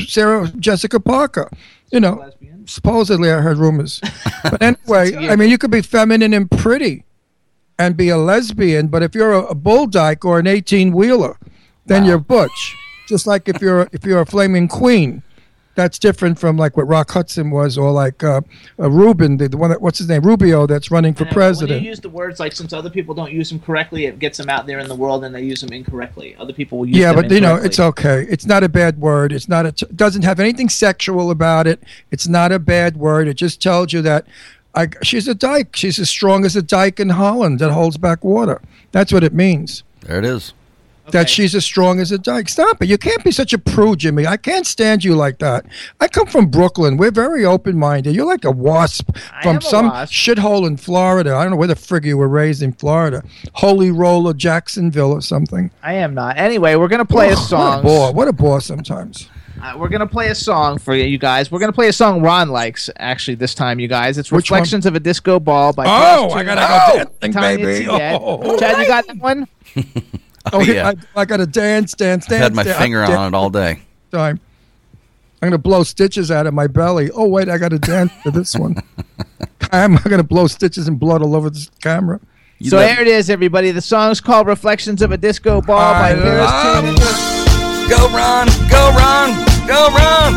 Sarah Jessica Parker. You know, supposedly I heard rumors. But anyway, I mean, you could be feminine and pretty, and be a lesbian. But if you're a, a bull dyke or an eighteen wheeler, then you're butch. Just like if you're if you're a flaming queen, that's different from like what Rock Hudson was, or like uh, uh, Rubin, the, the one that what's his name, Rubio, that's running for but president. When you use the words like since other people don't use them correctly, it gets them out there in the world and they use them incorrectly. Other people will use yeah, but you know, it's okay. It's not a bad word. It's not a. T- doesn't have anything sexual about it. It's not a bad word. It just tells you that I, she's a dyke. She's as strong as a dyke in Holland that holds back water. That's what it means. There it is. That she's as strong as a dyke. Stop it. You can't be such a prude, Jimmy. I can't stand you like that. I come from Brooklyn. We're very open minded. You're like a wasp from a some wasp. shithole in Florida. I don't know where the frig you were raised in Florida. Holy Roller, Jacksonville, or something. I am not. Anyway, we're gonna play a oh, What a song. bore. What a bore sometimes. Uh, we're gonna play a song for you guys. We're gonna play a song Ron likes actually this time, you guys. It's Which one? "Reflections of a Disco Ball" by Oh, Josh I gotta go dancing, Tanya baby. Oh. Chad, you got that one? Oh, yeah. I, I got to dance, dance, dance. I had my dance. finger I'm on it all day. Time. I'm gonna blow stitches out of my belly. Oh wait, I got to dance to this one. I'm gonna blow stitches and blood all over this camera. You so let- here it is, everybody. The song's called "Reflections of a Disco Ball" by I Paris. Go run, go run, go run.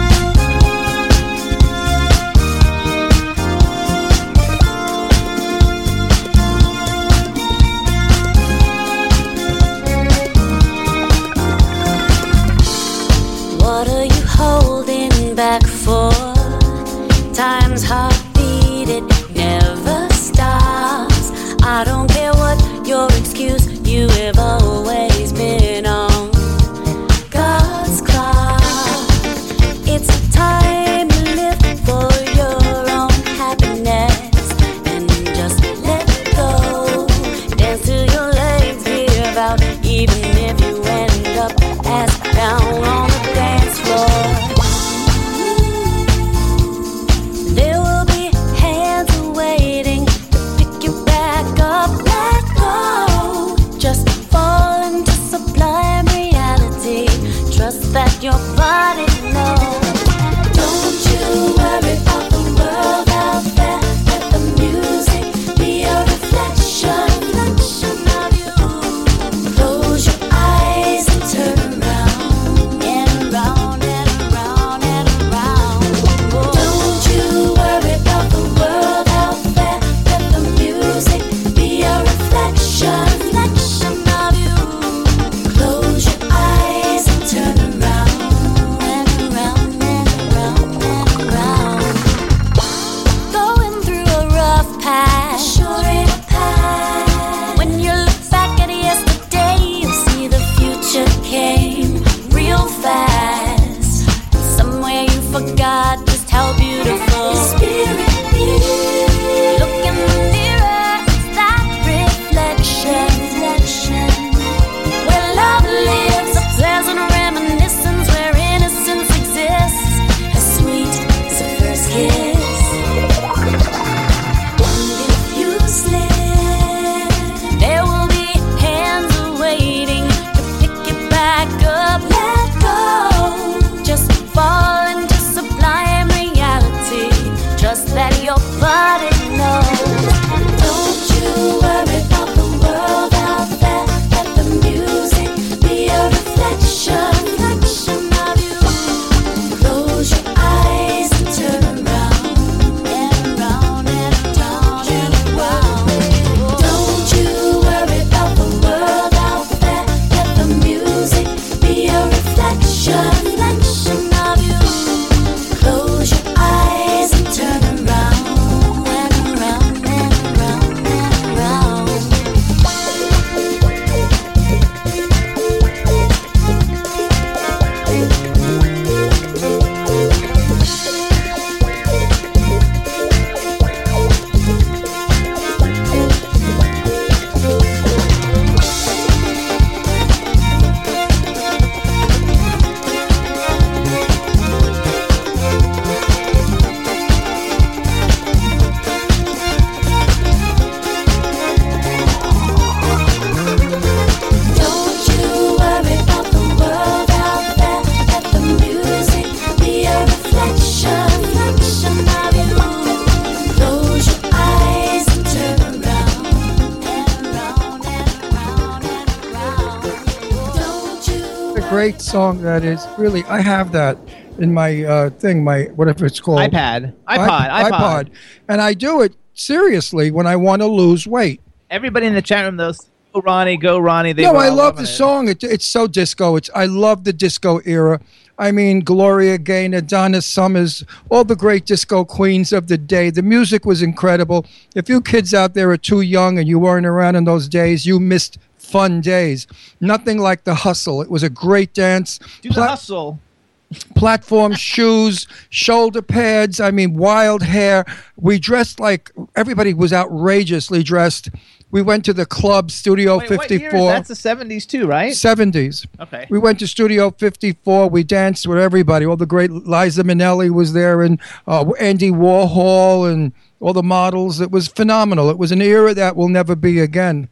What are you holding back for? That is. Really, I have that in my uh, thing, my whatever it's called. iPad, iPod, iP- iPod. And I do it seriously when I want to lose weight. Everybody in the chat room, though, go Ronnie, go Ronnie. They no, I love the it. song. It, it's so disco. It's I love the disco era. I mean, Gloria Gaynor, Donna Summers, all the great disco queens of the day. The music was incredible. If you kids out there are too young and you weren't around in those days, you missed fun days. Nothing like the hustle. It was a great dance. Do the hustle. platform shoes, shoulder pads. I mean, wild hair. We dressed like everybody was outrageously dressed. We went to the club, Studio Wait, what year? 54. That's the '70s too, right? 70s. Okay. We went to Studio 54. We danced with everybody. All the great Liza Minnelli was there, and uh, Andy Warhol, and all the models. It was phenomenal. It was an era that will never be again.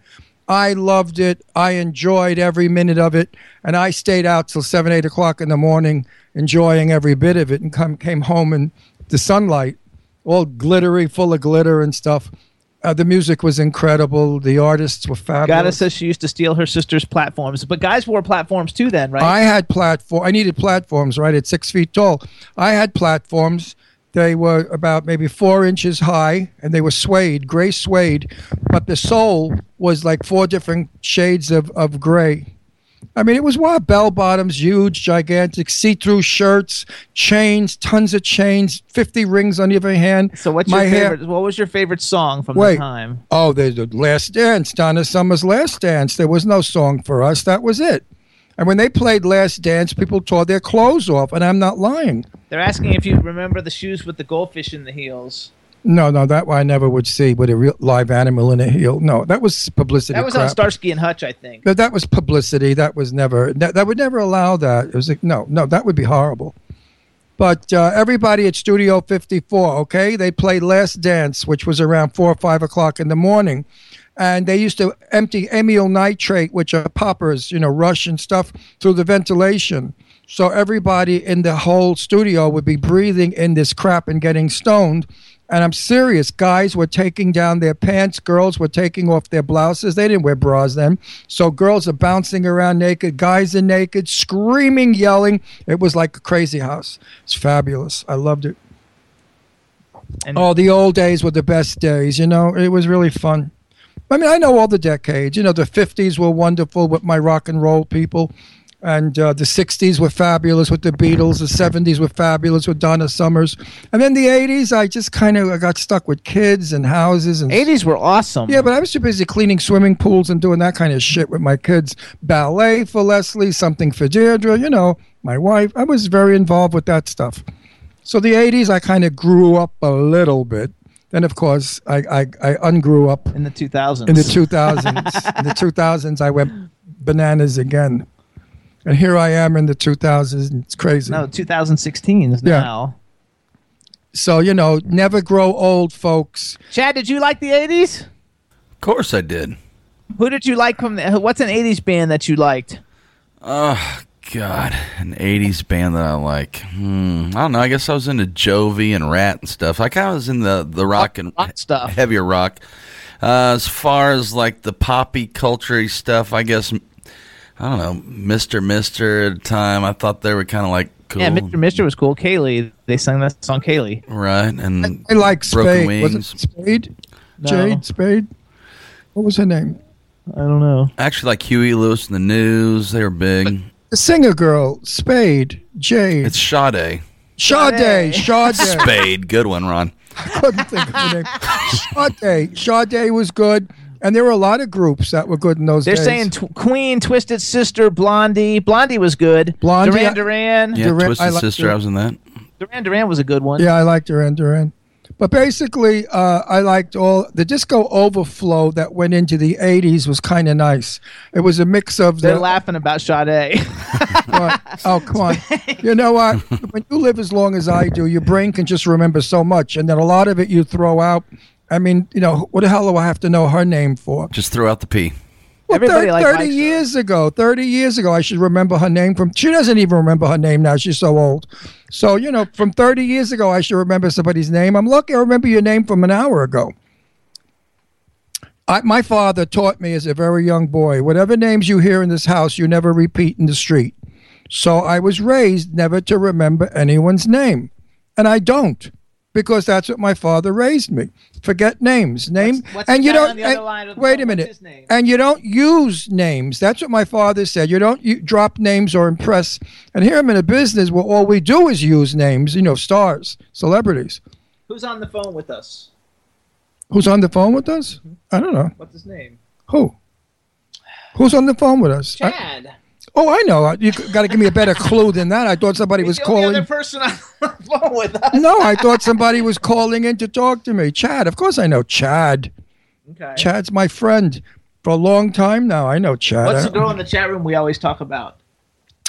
I loved it. I enjoyed every minute of it, and I stayed out till seven, eight o'clock in the morning, enjoying every bit of it, and come came home in the sunlight, all glittery, full of glitter and stuff. Uh, the music was incredible. The artists were fabulous. Gada says she used to steal her sister's platforms, but guys wore platforms too. Then, right? I had platform. I needed platforms, right? At six feet tall, I had platforms. They were about maybe four inches high, and they were suede, gray suede, but the sole was like four different shades of of gray. I mean, it was what bell bottoms, huge, gigantic, see-through shirts, chains, tons of chains, fifty rings on either hand. so, what's my your hair- favorite? What was your favorite song from Wait. the time? Oh, there's the Last Dance, Donna Summer's Last Dance. There was no song for us. That was it. And when they played Last Dance, people tore their clothes off, and I'm not lying. They're asking if you remember the shoes with the goldfish in the heels. No, no, that I never would see with a real live animal in a heel. No, that was publicity. That was crap. on Starsky and Hutch, I think. But that was publicity. That was never. That, that would never allow that. It was like no, no, that would be horrible. But uh, everybody at Studio 54, okay, they played Last Dance, which was around four or five o'clock in the morning, and they used to empty amyl nitrate, which are poppers, you know, rush and stuff, through the ventilation. So everybody in the whole studio would be breathing in this crap and getting stoned. And I'm serious. Guys were taking down their pants. Girls were taking off their blouses. They didn't wear bras then. So girls are bouncing around naked. Guys are naked, screaming, yelling. It was like a crazy house. It's fabulous. I loved it. And Oh, the old days were the best days. You know, it was really fun. I mean, I know all the decades. You know, the 50s were wonderful with my rock and roll people. And uh, the 60s were fabulous with the Beatles. The 70s were fabulous with Donna Summers. And then the 80s, I just kind of got stuck with kids and houses. and '80s were awesome. Yeah, but I was too busy cleaning swimming pools and doing that kind of shit with my kids. Ballet for Leslie, something for Deirdre, you know, my wife. I was very involved with that stuff. So the 80s, I kind of grew up a little bit. Then, of course, I, I, I ungrew up in the 2000s. in the 2000s. in the 2000s, I went bananas again. And here I am in the 2000s. It's crazy. no, 2016 is Yeah. now. So, you know, never grow old, folks. Chad, did you like the 80s? Of course I did. Who did you like from the? What's an 80s band that you liked? Oh God, an '80s band that I like. Hmm, I don't know. I guess I was into Jovi and Ratt and stuff. I kind of was in the the rock and rock stuff. heavier rock. Uh, as far as like the poppy culture stuff, I guess I don't know. Mister Mister at the time, I thought they were kind of like cool, Yeah, Mr. Mister was cool. Kaylee, they sang that song Kaylee. right? And I like Broken Spade. Was it Spade? No. Jade? Spade? What was her name? I don't know. actually like Huey Lewis and the News. They were big. The singer girl, Spade, Jade, It's Sade. Sade, Sade. Spade, good one, Ron. I couldn't think of her name. Sade, Sade was good, and there were a lot of groups that were good in those days. They're days. saying tw- Queen, Twisted Sister, Blondie. Blondie was good. Blondie, Duran I- Duran. Yeah, Duran- Twisted like Sister. Duran- I was in that. Duran Duran was a good one. yeah, I liked Duran Duran. But basically, uh, I liked all the disco overflow that went into the '80s was kind of nice. It was a mix of They're the laughing about Sade. What? Oh, come on. You know what? When you live as long as I do, your brain can just remember so much, and then a lot of it you throw out. I mean, you know, what the hell do I have to know her name for? Just throw out the P. Well, Everybody thir- liked 30 Mike's, though. years ago, 30 years ago, I should remember her name from. She doesn't even remember her name now. She's so old. So, you know, from 30 years ago, I should remember somebody's name. I'm lucky I remember your name from an hour ago. I, my father taught me as a very young boy whatever names you hear in this house, you never repeat in the street. So I was raised never to remember anyone's name. And I don't because that's what my father raised me. Forget names. Name What's- what's and you don't on the other and- line of the wait a minute. And you don't use names. That's what my father said. You don't you drop names or impress. And here I'm in a business where all we do is use names, you know, stars, celebrities. Who's on the phone with us? Who's on the phone with us? Mm-hmm. I don't know. What's his name? Who? Who's on the phone with us? I- Chad. Oh, I know. You got to give me a better clue than that. I thought somebody was the only calling. other person on the phone with us. No, I thought somebody was calling in to talk to me. Chad. Of course I know Chad. Okay. Chad's my friend for a long time now. I know Chad. What's the girl in the chat room we always talk about?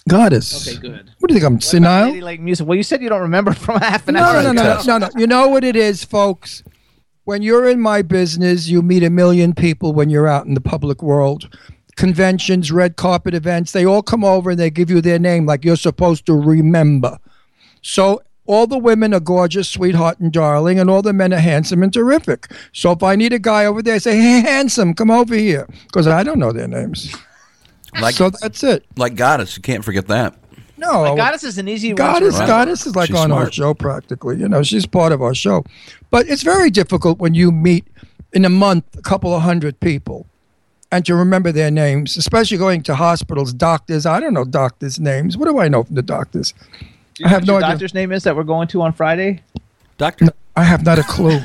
Goddess. Okay, good. What do you think? I'm What senile? Lady Lake Music. Well, you said you don't remember from half an No, hour. no, no, no, no, no. You know what it is, folks? When you're in my business, you meet a million people when you're out in the public world. Conventions, red carpet events, they all come over and they give you their name like you're supposed to remember. So all the women are gorgeous, sweetheart, and darling, and all the men are handsome and terrific. So if I need a guy over there, I say, hey, handsome, come over here. Because I don't know their names. Like, So that's it. like Goddess, you can't forget that. No. Like, Goddess is an easy one to Goddess, remember. Goddess is like She's on our show practically. You know, she's part of our show. But it's very difficult when you meet in a month a couple of hundred people and to remember their names, especially going to hospitals, doctors. I don't know doctors' names. What do I know from the doctors? Do you I have no your idea. doctor's name is that we're going to on Friday? Doctor. I have not a clue.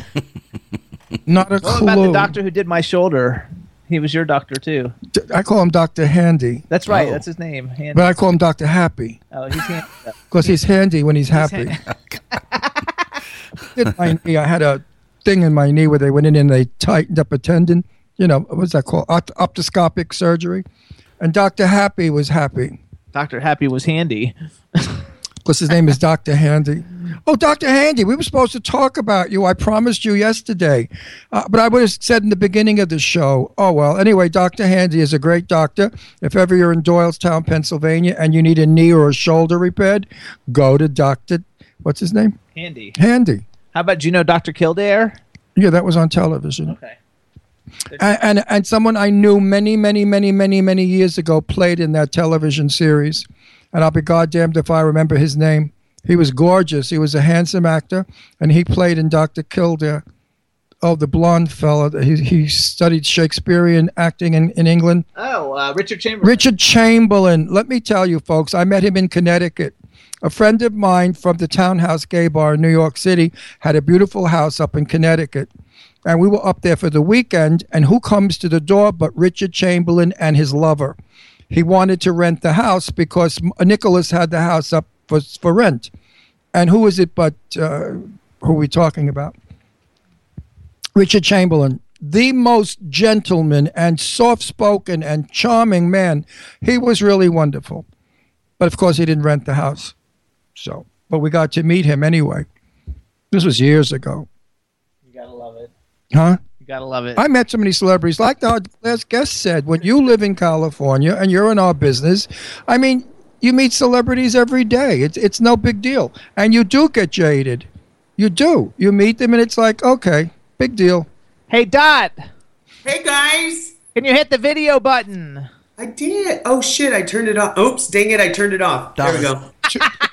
not a What clue. about the doctor who did my shoulder? He was your doctor too. D- I call him Doctor Handy, That's right. Oh. That's his name. Handy. but I call him Doctor Happy oh, he's handy. because he's handy when he's happy. handy. did my knee. I had a thing in my knee where they went in and they tightened up a tendon. You know, what's that called? Opt- optoscopic surgery. And Dr. Happy was happy Doctor Happy was handy. because his name is Dr. Handy. Oh, Dr. Handy, we were supposed to talk about you. I promised you yesterday. Uh, but I would have said in the beginning of the show. Oh, well, anyway, Dr. Handy is a great doctor. If ever you're in Doylestown, Pennsylvania, and you need a knee or a shoulder repaired, go to Dr. What's his name? Handy. Handy. How about do you know Doctor Kildare? Yeah, that was on television. Okay. And, and and someone I knew many, many, many, many, many years ago played in that television series, and I'll be goddamned if I remember his name. He was gorgeous. He was a handsome actor, and he played in Doctor Kildare. Oh, the blonde fella. He he studied Shakespearean acting in, in England. Oh, uh, Richard Chamberlain. Richard Chamberlain. Let me tell you, folks, I met him in Connecticut. A friend of mine from the Townhouse Gay Bar in New York City had a beautiful house up in Connecticut. And we were up there for the weekend. And who comes to the door but Richard Chamberlain and his lover? He wanted to rent the house because Nicholas had the house up for, for rent. And who is it but uh, who are we talking about? Richard Chamberlain, the most gentleman and soft spoken and charming man. He was really wonderful. But of course, he didn't rent the house. So, but we got to meet him anyway. This was years ago. You gotta love it. Huh? You gotta love it. I met so many celebrities. Like the last guest said, when you live in California and you're in our business, I mean, you meet celebrities every day. It's it's no big deal, and you do get jaded. You do. You meet them, and it's like, okay, big deal. Hey Dot, Hey guys, can you hit the video button? I did. Oh shit, I turned it off. Oops, dang it, I turned it off. There we go.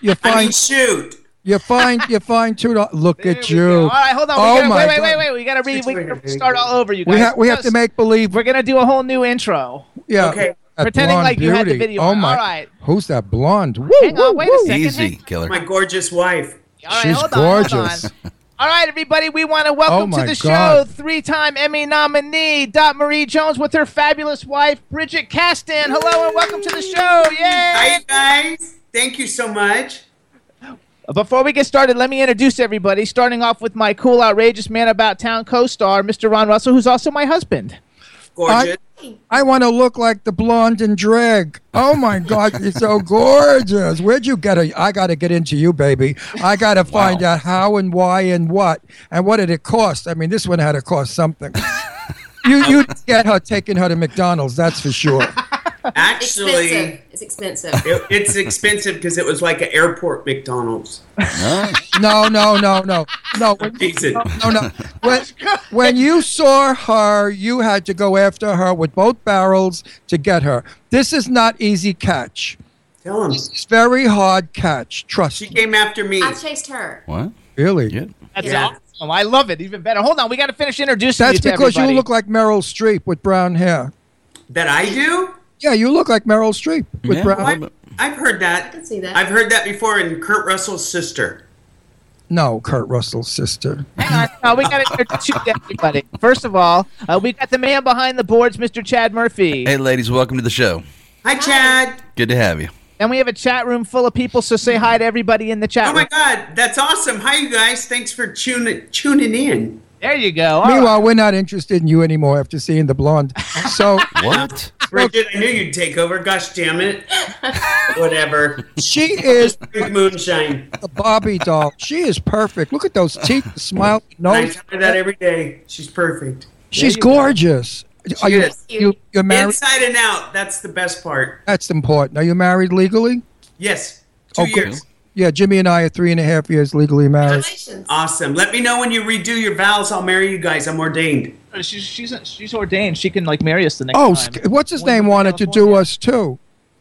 You I mean, shoot. You find you find two. dollars. Look There at you. go. All right, hold on. Oh we gotta, my wait, wait, God. wait, wait. We gotta read. We gotta start all over. You guys. We have we have to make believe. We're gonna do a whole new intro. Yeah. Okay. Pretending blonde like you had the video Oh my! All right. Who's that blonde? Woo, Hang on, woo, a second. Easy, killer. My gorgeous wife. All right, She's hold on, hold gorgeous. on. All right, everybody, we want to welcome Oh to my the show three-time Emmy nominee Dot Marie Jones with her fabulous wife Bridget Casteen. Hello and welcome to the show! Yay! Hi guys. Thank you so much. Before we get started, let me introduce everybody. Starting off with my cool, outrageous man about town co-star, Mr. Ron Russell, who's also my husband. Gorgeous. I want to look like the blonde in drag. Oh my God, you're so gorgeous. Where'd you get her? I got to get into you, baby. I got to find out how and why and what and what did it cost. I mean, this one had to cost something. you you get her taking her to McDonald's, that's for sure. Actually, expensive. It's expensive. it, it's expensive because it was like an airport McDonald's. No, no, no, no, no. When, Decent. no, no. When, when you saw her, you had to go after her with both barrels to get her. This is not easy catch. Tell him. It's very hard catch. Trust me. She me. came after me. I chased her. What? Really? Good. That's Yeah. awesome. I love it. Even better. Hold on. We got to finish introducing That's you to because you look like Meryl Streep with brown hair. That I do? Yeah, you look like Meryl Streep with Yeah, brown. a little bit. I've heard that. I can see that. I've heard that before in Kurt Russell's sister. No, Kurt Russell's sister. Hang on. No, we got to introduce everybody. First of all, uh, we got the man behind the boards, Mr. Chad Murphy. Hey, ladies, welcome to the show. Hi, Chad. Good to have you. And we have a chat room full of people, so say hi to everybody in the chat Oh my. God, that's awesome. Hi, you guys. Thanks for tuning tuning in. There you go. All right. Meanwhile, we're not interested in you anymore after seeing the blonde. So What? Bridget, I knew you'd take over. Gosh damn it. Whatever. she is moonshine. the Barbie doll. She is perfect. Look at those teeth, the smile, I nose. tell her that every day. She's perfect. She's you go. gorgeous. Are you, is. you you're married? Inside and out. That's the best part. That's important. Are you married legally? Yes. Two Oh, good. Years. Yeah, Jimmy and I are three and a half years legally married. Congratulations. Awesome. Let me know when you redo your vows. I'll marry you guys. I'm ordained. She's, she's, she's ordained. She can like marry us the next Oh, time. Sk- what's his When name wanted to do us too.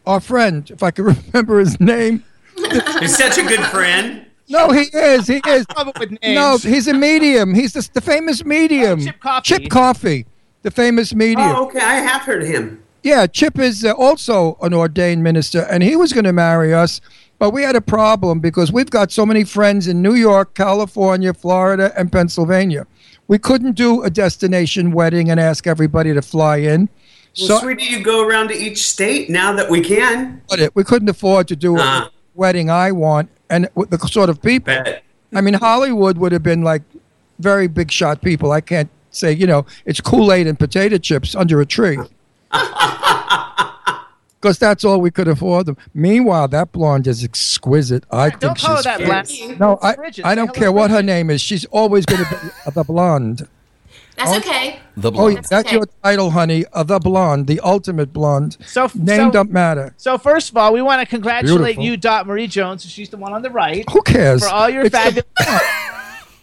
Our friend, if I can remember his name. You're such a good friend. No, he is. He is. Come up with No, he's a medium. He's the, the famous medium. Oh, Chip Coffey. Chip Coffey, the famous medium. Oh, okay. I have heard of him. Yeah, Chip is uh, also an ordained minister, and he was going to marry us, but we had a problem because we've got so many friends in New York, California, Florida, and Pennsylvania. We couldn't do a destination wedding and ask everybody to fly in. Well, so sweetie, you go around to each state now that we can. but it- we couldn't afford to do a Uh. wedding I want and with the sort of people. Bet. I mean, Hollywood would have been like very big shot people. I can't say, you know, it's Kool Aid and potato chips under a tree. Because that's all we could afford them. Meanwhile, that blonde is exquisite. I Don't think call her she's. that Thank black. No, I, Bridget, I don't hello, care what her name is. She's always going to be the blonde. That's okay. The Oh, blonde. that's okay. your title, honey. Uh, the blonde, the ultimate blonde. So, Name so, don't matter. so first of all, we want to congratulate Beautiful. you, Dot Marie Jones. She's the one on the right. Who cares? For all your It's- fabulous.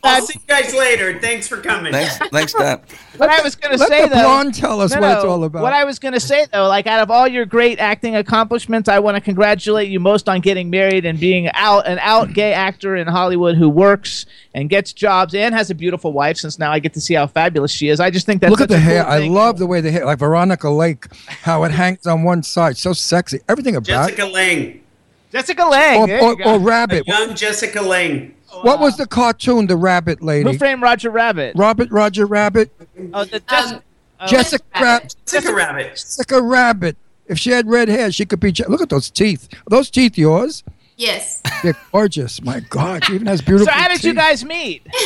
I'll see you guys later. Thanks for coming. Thanks, thanks, Dad. What I was going to Let say the though. blonde tell us No, what it's all about. What I was going to say though, like out of all your great acting accomplishments, I want to congratulate you most on getting married and being out an out gay actor in Hollywood who works and gets jobs and has a beautiful wife. Since now I get to see how fabulous she is. I just think that's Look at the a cool hair. I love the way the hair, like Veronica Lake, how it hangs on one side. So sexy. Everything about it. Jessica Lange. Jessica Lange. Or, there or, you or Rabbit. Young Jessica Lange. What was the cartoon, the Rabbit lady? Who lady? framed Roger Rabbit? Robert Roger Rabbit? Oh, the Jess- Um, oh, Jessica Rabbit. Jessica Rabbit. Jessica Rabbit. If she had red hair, she could be. Je- Look at those teeth. Are those teeth yours? Yes. They're gorgeous. My God, she even has beautiful. So how did you guys meet?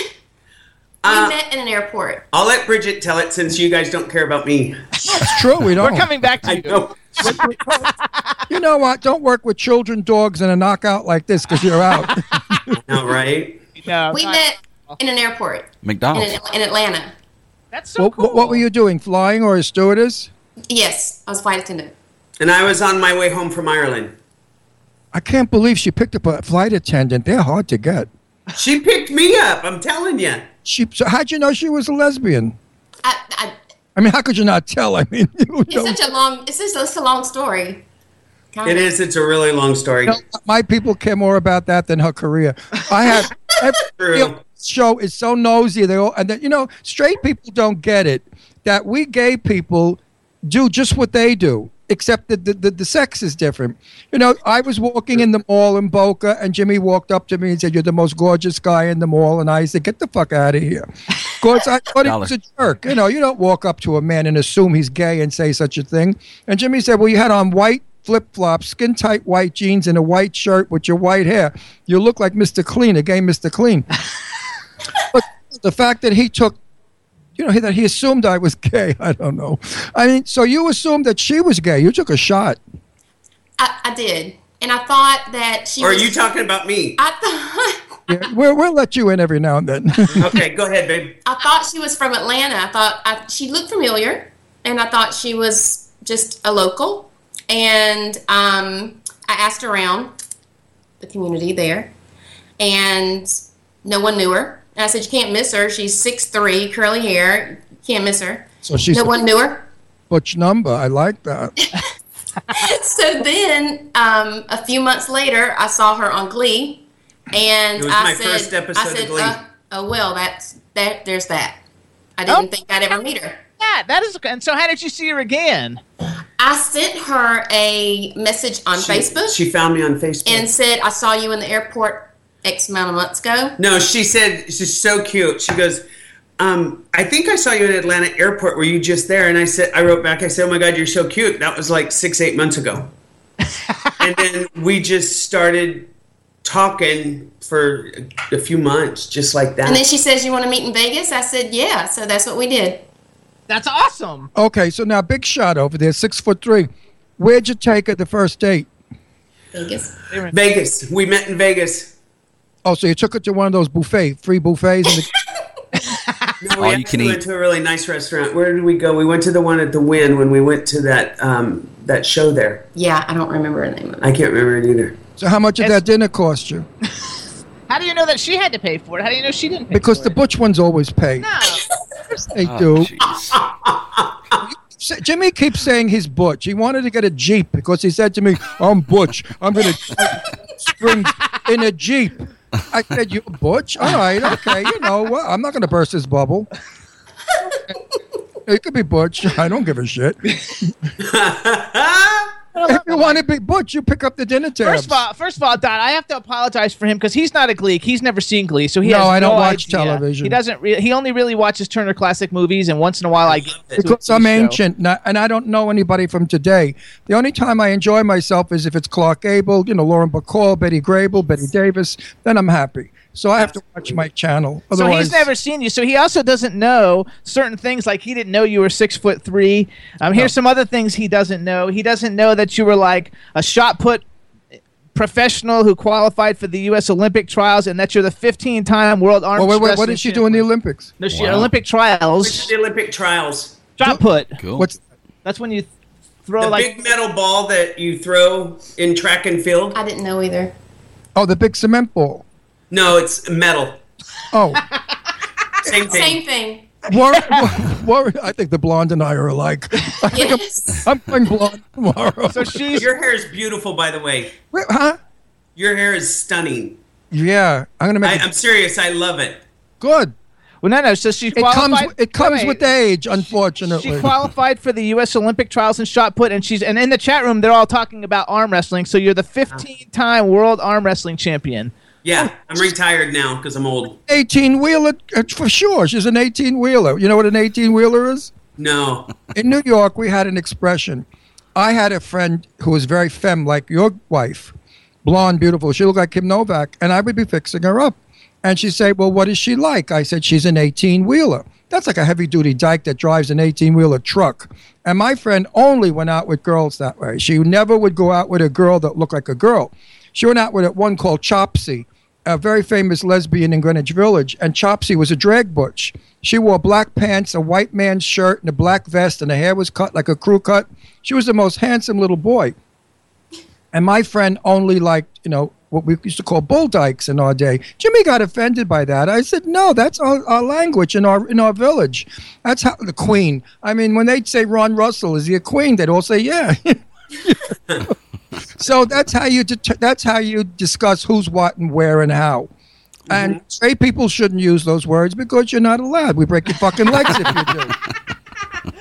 We Uh, met in an airport. I'll let Bridget tell it since you guys don't care about me. That's true. We don't. We're coming back to I you. Know. You know what? Don't work with children, dogs, and a knockout like this because you're out. All right. No, We not- met in an airport McDonald's. in Atlanta. That's so what, cool. what, what were you doing? Flying or a stewardess? Yes, I was a flight attendant. And I was on my way home from Ireland. I can't believe she picked up a flight attendant. They're hard to get. She picked me up. I'm telling you. She. So how'd you know she was a lesbian? I, I, I mean, how could you not tell? I mean, you it's know, such a long. It's just it's a long story. Kind It of. is. It's a really long story. you know, my people care more about that than her career. I have every True. show is so nosy. They all and then, you know, straight people don't get it that we gay people do just what they do. Except that the, the, the sex is different. You know, I was walking in the mall in Boca, and Jimmy walked up to me and said, "You're the most gorgeous guy in the mall." And I said, "Get the fuck out of here," because I thought he was a jerk. You know, you don't walk up to a man and assume he's gay and say such a thing. And Jimmy said, "Well, you had on white flip flops, skin tight white jeans, and a white shirt with your white hair. You look like Mr. Clean, a gay Mr. Clean." but the fact that he took you know, that he assumed I was gay. I don't know. I mean, so you assumed that she was gay. You took a shot. I, I did, and I thought that she. Or are was, you talking about me? I thought. Yeah, we'll, we'll let you in every now and then. Okay, go ahead, babe. I thought she was from Atlanta. I thought I, she looked familiar, and I thought she was just a local. And um, I asked around the community there, and no one knew her. And I said, "You can't miss her. She's six three, curly hair. Can't miss her." so she's no one knew her. butch number. I like that. so then, um, a few months later, I saw her on Glee, and It was I my said, first episode I of said, Uh, "Oh well, that's that. There's that." I didn't Oh. think I'd ever meet her. Yeah, that is. And so, how did you see her again? I sent her a message on She- Facebook She found me on Facebook. and said, "I saw you in the airport X amount of months ago." no, she said she's so cute. She goes, um, I think I saw you at Atlanta Airport. Were you just there? And I said, I wrote back. I said, Oh my God, you're so cute. That was like six, eight months ago. and then we just started talking for a, a few months, just like that. And then she says, "You want to meet in Vegas?" I said, "Yeah." So that's what we did. That's awesome. Okay, so now big shot over there, six foot three. Where'd you take her the first date? Vegas. Vegas. We met in Vegas. Oh, so you took her to one of those buffet, free buffets. In the- No, we you actually can went eat. to a really nice restaurant. Where did we go? We went to the one at the Wynn when we went to that um, that show there. Yeah, I don't remember her name. Of it. I can't remember it either. So how much did Yes. that dinner cost you? How do you know that she had to pay for it? How do you know she didn't? Pay Because for the it? butch ones always pay. No. They Oh, do. jeez. Sa- Jimmy keeps saying he's butch. He wanted to get a jeep because he said to me, "I'm butch. I'm gonna spring in a jeep." I said, "You butch? All right, okay. You know, well, I'm not gonna burst his bubble." You could be butch. I don't give a shit. if you want to be butch, you pick up the dinner tabs. First of all, first of all, Don, I have to apologize for him because he's not a Gleek. He's never seen Glee, so he No, I don't no watch idea. television. He doesn't. Re- he only really watches Turner Classic Movies, and once in a while I get to because I'm ancient and I, and I don't know anybody from today. The only time I enjoy myself is if it's Clark Gable, you know, Lauren Bacall, Betty Grable, Bette Davis. Then I'm happy. So I have to watch my channel. So he's never seen you. So he also doesn't know certain things, like he didn't know you were six foot three. Um, here's some other things he doesn't know. He doesn't know that you were like a shot put professional who qualified for the U.S. Olympic trials, and that you're the 15 time world arm. Oh, wait, wait, what did she do in the. Olympics? No, she, Wow. Olympic trials. The Olympic trials. Shot put. Cool. What's That's when you throw The like big metal ball that you throw in track and field. I didn't know either. oh the big cement ball? No, it's metal. Oh, Same thing. Same thing. Warren, Warren, I think the blonde and I are alike. I think Yes. I'm, I'm going blonde tomorrow. so she's Your hair is beautiful, by the way. Huh? Your hair is stunning. Yeah, I'm gonna make I, it I'm serious. I love it. good. well, no, no. So she It comes. qualified. It comes wait, with age, unfortunately. She qualified for the U.S. Olympic trials in shot put, and she's and in the chat room they're all talking about arm wrestling. So you're the 15 time world arm wrestling champion. Yeah, I'm retired now because I'm old. 18 wheeler uh, for sure. She's an 18 wheeler. You know what an 18 wheeler is? No. In New York, we had an expression. I had a friend who was very femme, like your wife, blonde, beautiful. She looked like Kim Novak, and I would be fixing her up. And she'd say, Well, what is she like? I said, She's an 18 wheeler. That's like a heavy duty dyke that drives an 18 wheeler truck. And my friend only went out with girls that way. She never would go out with a girl that looked like a girl. She went out with one called Chopsy, a very famous lesbian in Greenwich Village. And Chopsy was a drag butch. She wore black pants, a white man's shirt, and a black vest, and her hair was cut like a crew cut. She was the most handsome little boy. And my friend only liked, you know, what we used to call bull dykes in our day. Jimmy got offended by that. I said, no, that's our, our language in our in our village. That's how the queen. I mean, when they'd say Ron Russell, is he a queen? They'd all say, yeah. so that's how you det- that's how you discuss who's what and where and how. And straight people shouldn't use those words because you're not allowed. We break your fucking legs if you do.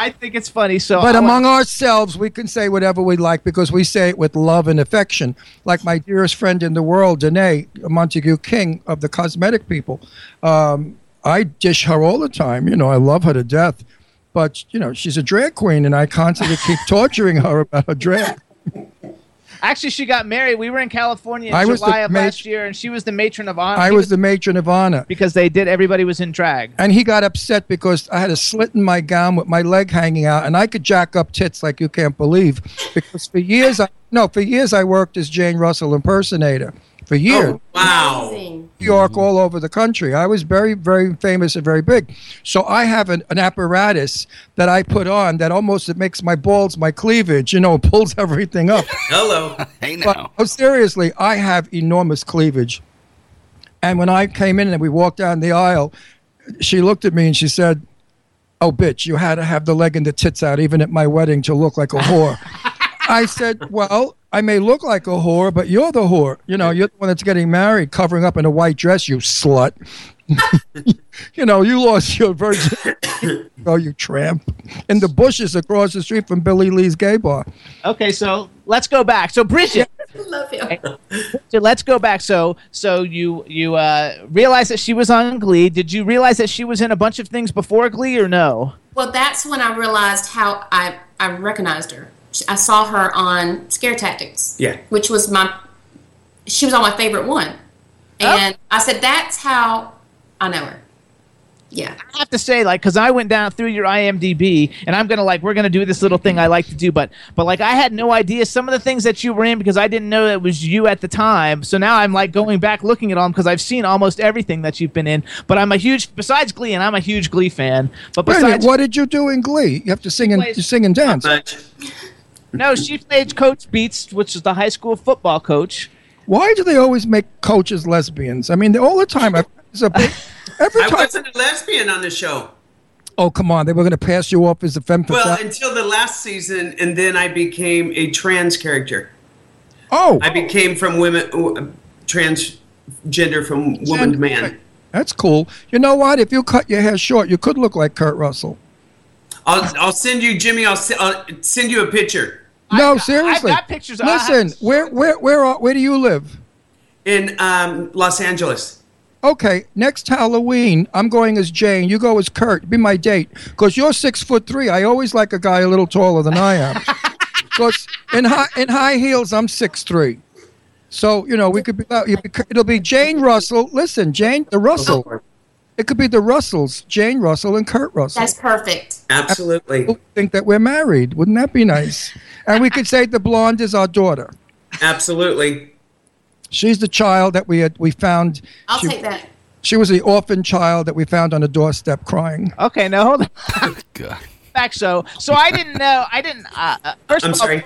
I think it's funny. So, But I among ourselves, we can say whatever we like because we say it with love and affection. Like my dearest friend in the world, Danae Montague King of the Cosmetic People. Um, I dish her all the time. You know, I love her to death. But, you know, she's a drag queen, and I constantly keep torturing her about her drag. actually, she got married. We were in California in I July of ma- last year, and she was the matron of honor. I She was the matron of honor. because they did. Everybody was in drag. And he got upset because I had a slit in my gown with my leg hanging out, and I could jack up tits like you can't believe. Because for years, I, no, for years I worked as Jane Russell impersonator. For oh, years, Oh, wow. Amazing. New York, all over the country. I was very, very famous and very big. So I have an, an apparatus that I put on that almost it makes my balls my cleavage. You know, pulls everything up. Hello. Hey But now. oh, seriously, I have enormous cleavage. And when I came in and we walked down the aisle, she looked at me and she said, "Oh, bitch, you had to have the leg and the tits out even at my wedding to look like a whore." I said, well, I may look like a whore, but you're the whore. You know, you're the one that's getting married, covering up in a white dress, you slut. you know, you lost your virgin. oh, you tramp. In the bushes across the street from Billy Lee's gay bar. Okay, so let's go back. So Bridget, Love you. so let's go back. So so you you uh, realized that she was on Glee. Did you realize that she was in a bunch of things before Glee or no? Well, that's when I realized how I, I recognized her. I saw her on Scare Tactics. Yeah. Which was my, she was on my favorite one. Oh. And I said, that's how I know her. Yeah. I have to say, like, because I went down through your IMDb, and I'm gonna like, we're gonna do this little thing I like to do, but but like, I had no idea some of the things that you were in because I didn't know that it was you at the time. So now I'm like going back looking at all them because I've seen almost everything that you've been in. But I'm a huge, besides Glee, and I'm a huge Glee fan. But Wait a minute, besides, what did you do in Glee? You have to sing and you sing and dance. Much. no, she played Coach Beiste, which is the high school football coach. Why do they always make coaches lesbians? I mean, all the time. I- It's a big, every I time. wasn't a lesbian on the show. Oh, come on! They were going to pass you off as a femme Well, fatale. until the last season, and then I became a trans character. oh, I became from women, uh, transgender from woman to man. That's cool. You know what? If you cut your hair short, you could look like Kurt Russell. I'll, I'll send you, Jimmy. I'll, I'll send you a picture. No, got- seriously. I've got pictures. I have- Listen, where, where, where, are, where do you live? in um, Los Angeles. Okay, next Halloween, I'm going as Jane. You go as Kurt. Be my date. Because you're six foot three. I always like a guy a little taller than I am. Because in high in high heels, I'm six three. So you know we could be. uh, It'll be Jane Russell. Listen, Jane the Russell. It could be the Russells, Jane Russell and Kurt Russell. That's perfect. Absolutely. People think that we're married. Wouldn't that be nice? And we could say the blonde is our daughter. Absolutely. She's the child that we had. We found. I'll she, take that. She was the orphan child that we found on a doorstep crying. Okay, now hold on. God. Back so so I didn't know. I didn't. Uh, uh, first I'm of all, sorry.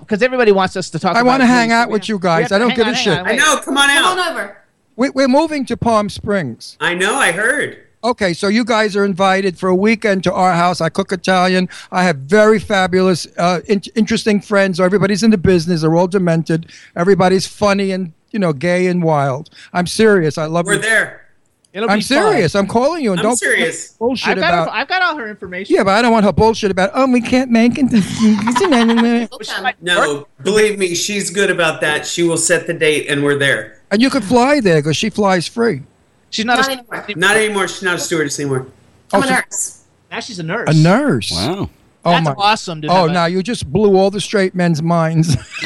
because everybody wants us to talk. I want wanna hang out with you guys. I don't give a shit. I know. Come on Come out. on over. We, we're moving to Palm Springs. I know. I heard. Okay, so you guys are invited for a weekend to our house. I cook Italian. I have very fabulous, uh, in- interesting friends. Everybody's in the business. They're all demented. Everybody's funny and you know, gay and wild. I'm serious. I love We're you. there. It'll I'm be serious. I'm calling you and I'm don't serious. bullshit I've got, about. her, I've got all her information. yeah, but I don't want her bullshit about. Oh, we can't make it. We'll Which come. might No, believe me, she's good about that. She will set the date, and we're there. and you could fly there because she flies free. She's not, Not a, anymore. Not anymore. She's not a stewardess anymore. I'm Oh, a nurse. Now she's a nurse. A nurse. Wow. Oh That's my. awesome. To Oh, now you just blew all the straight men's minds.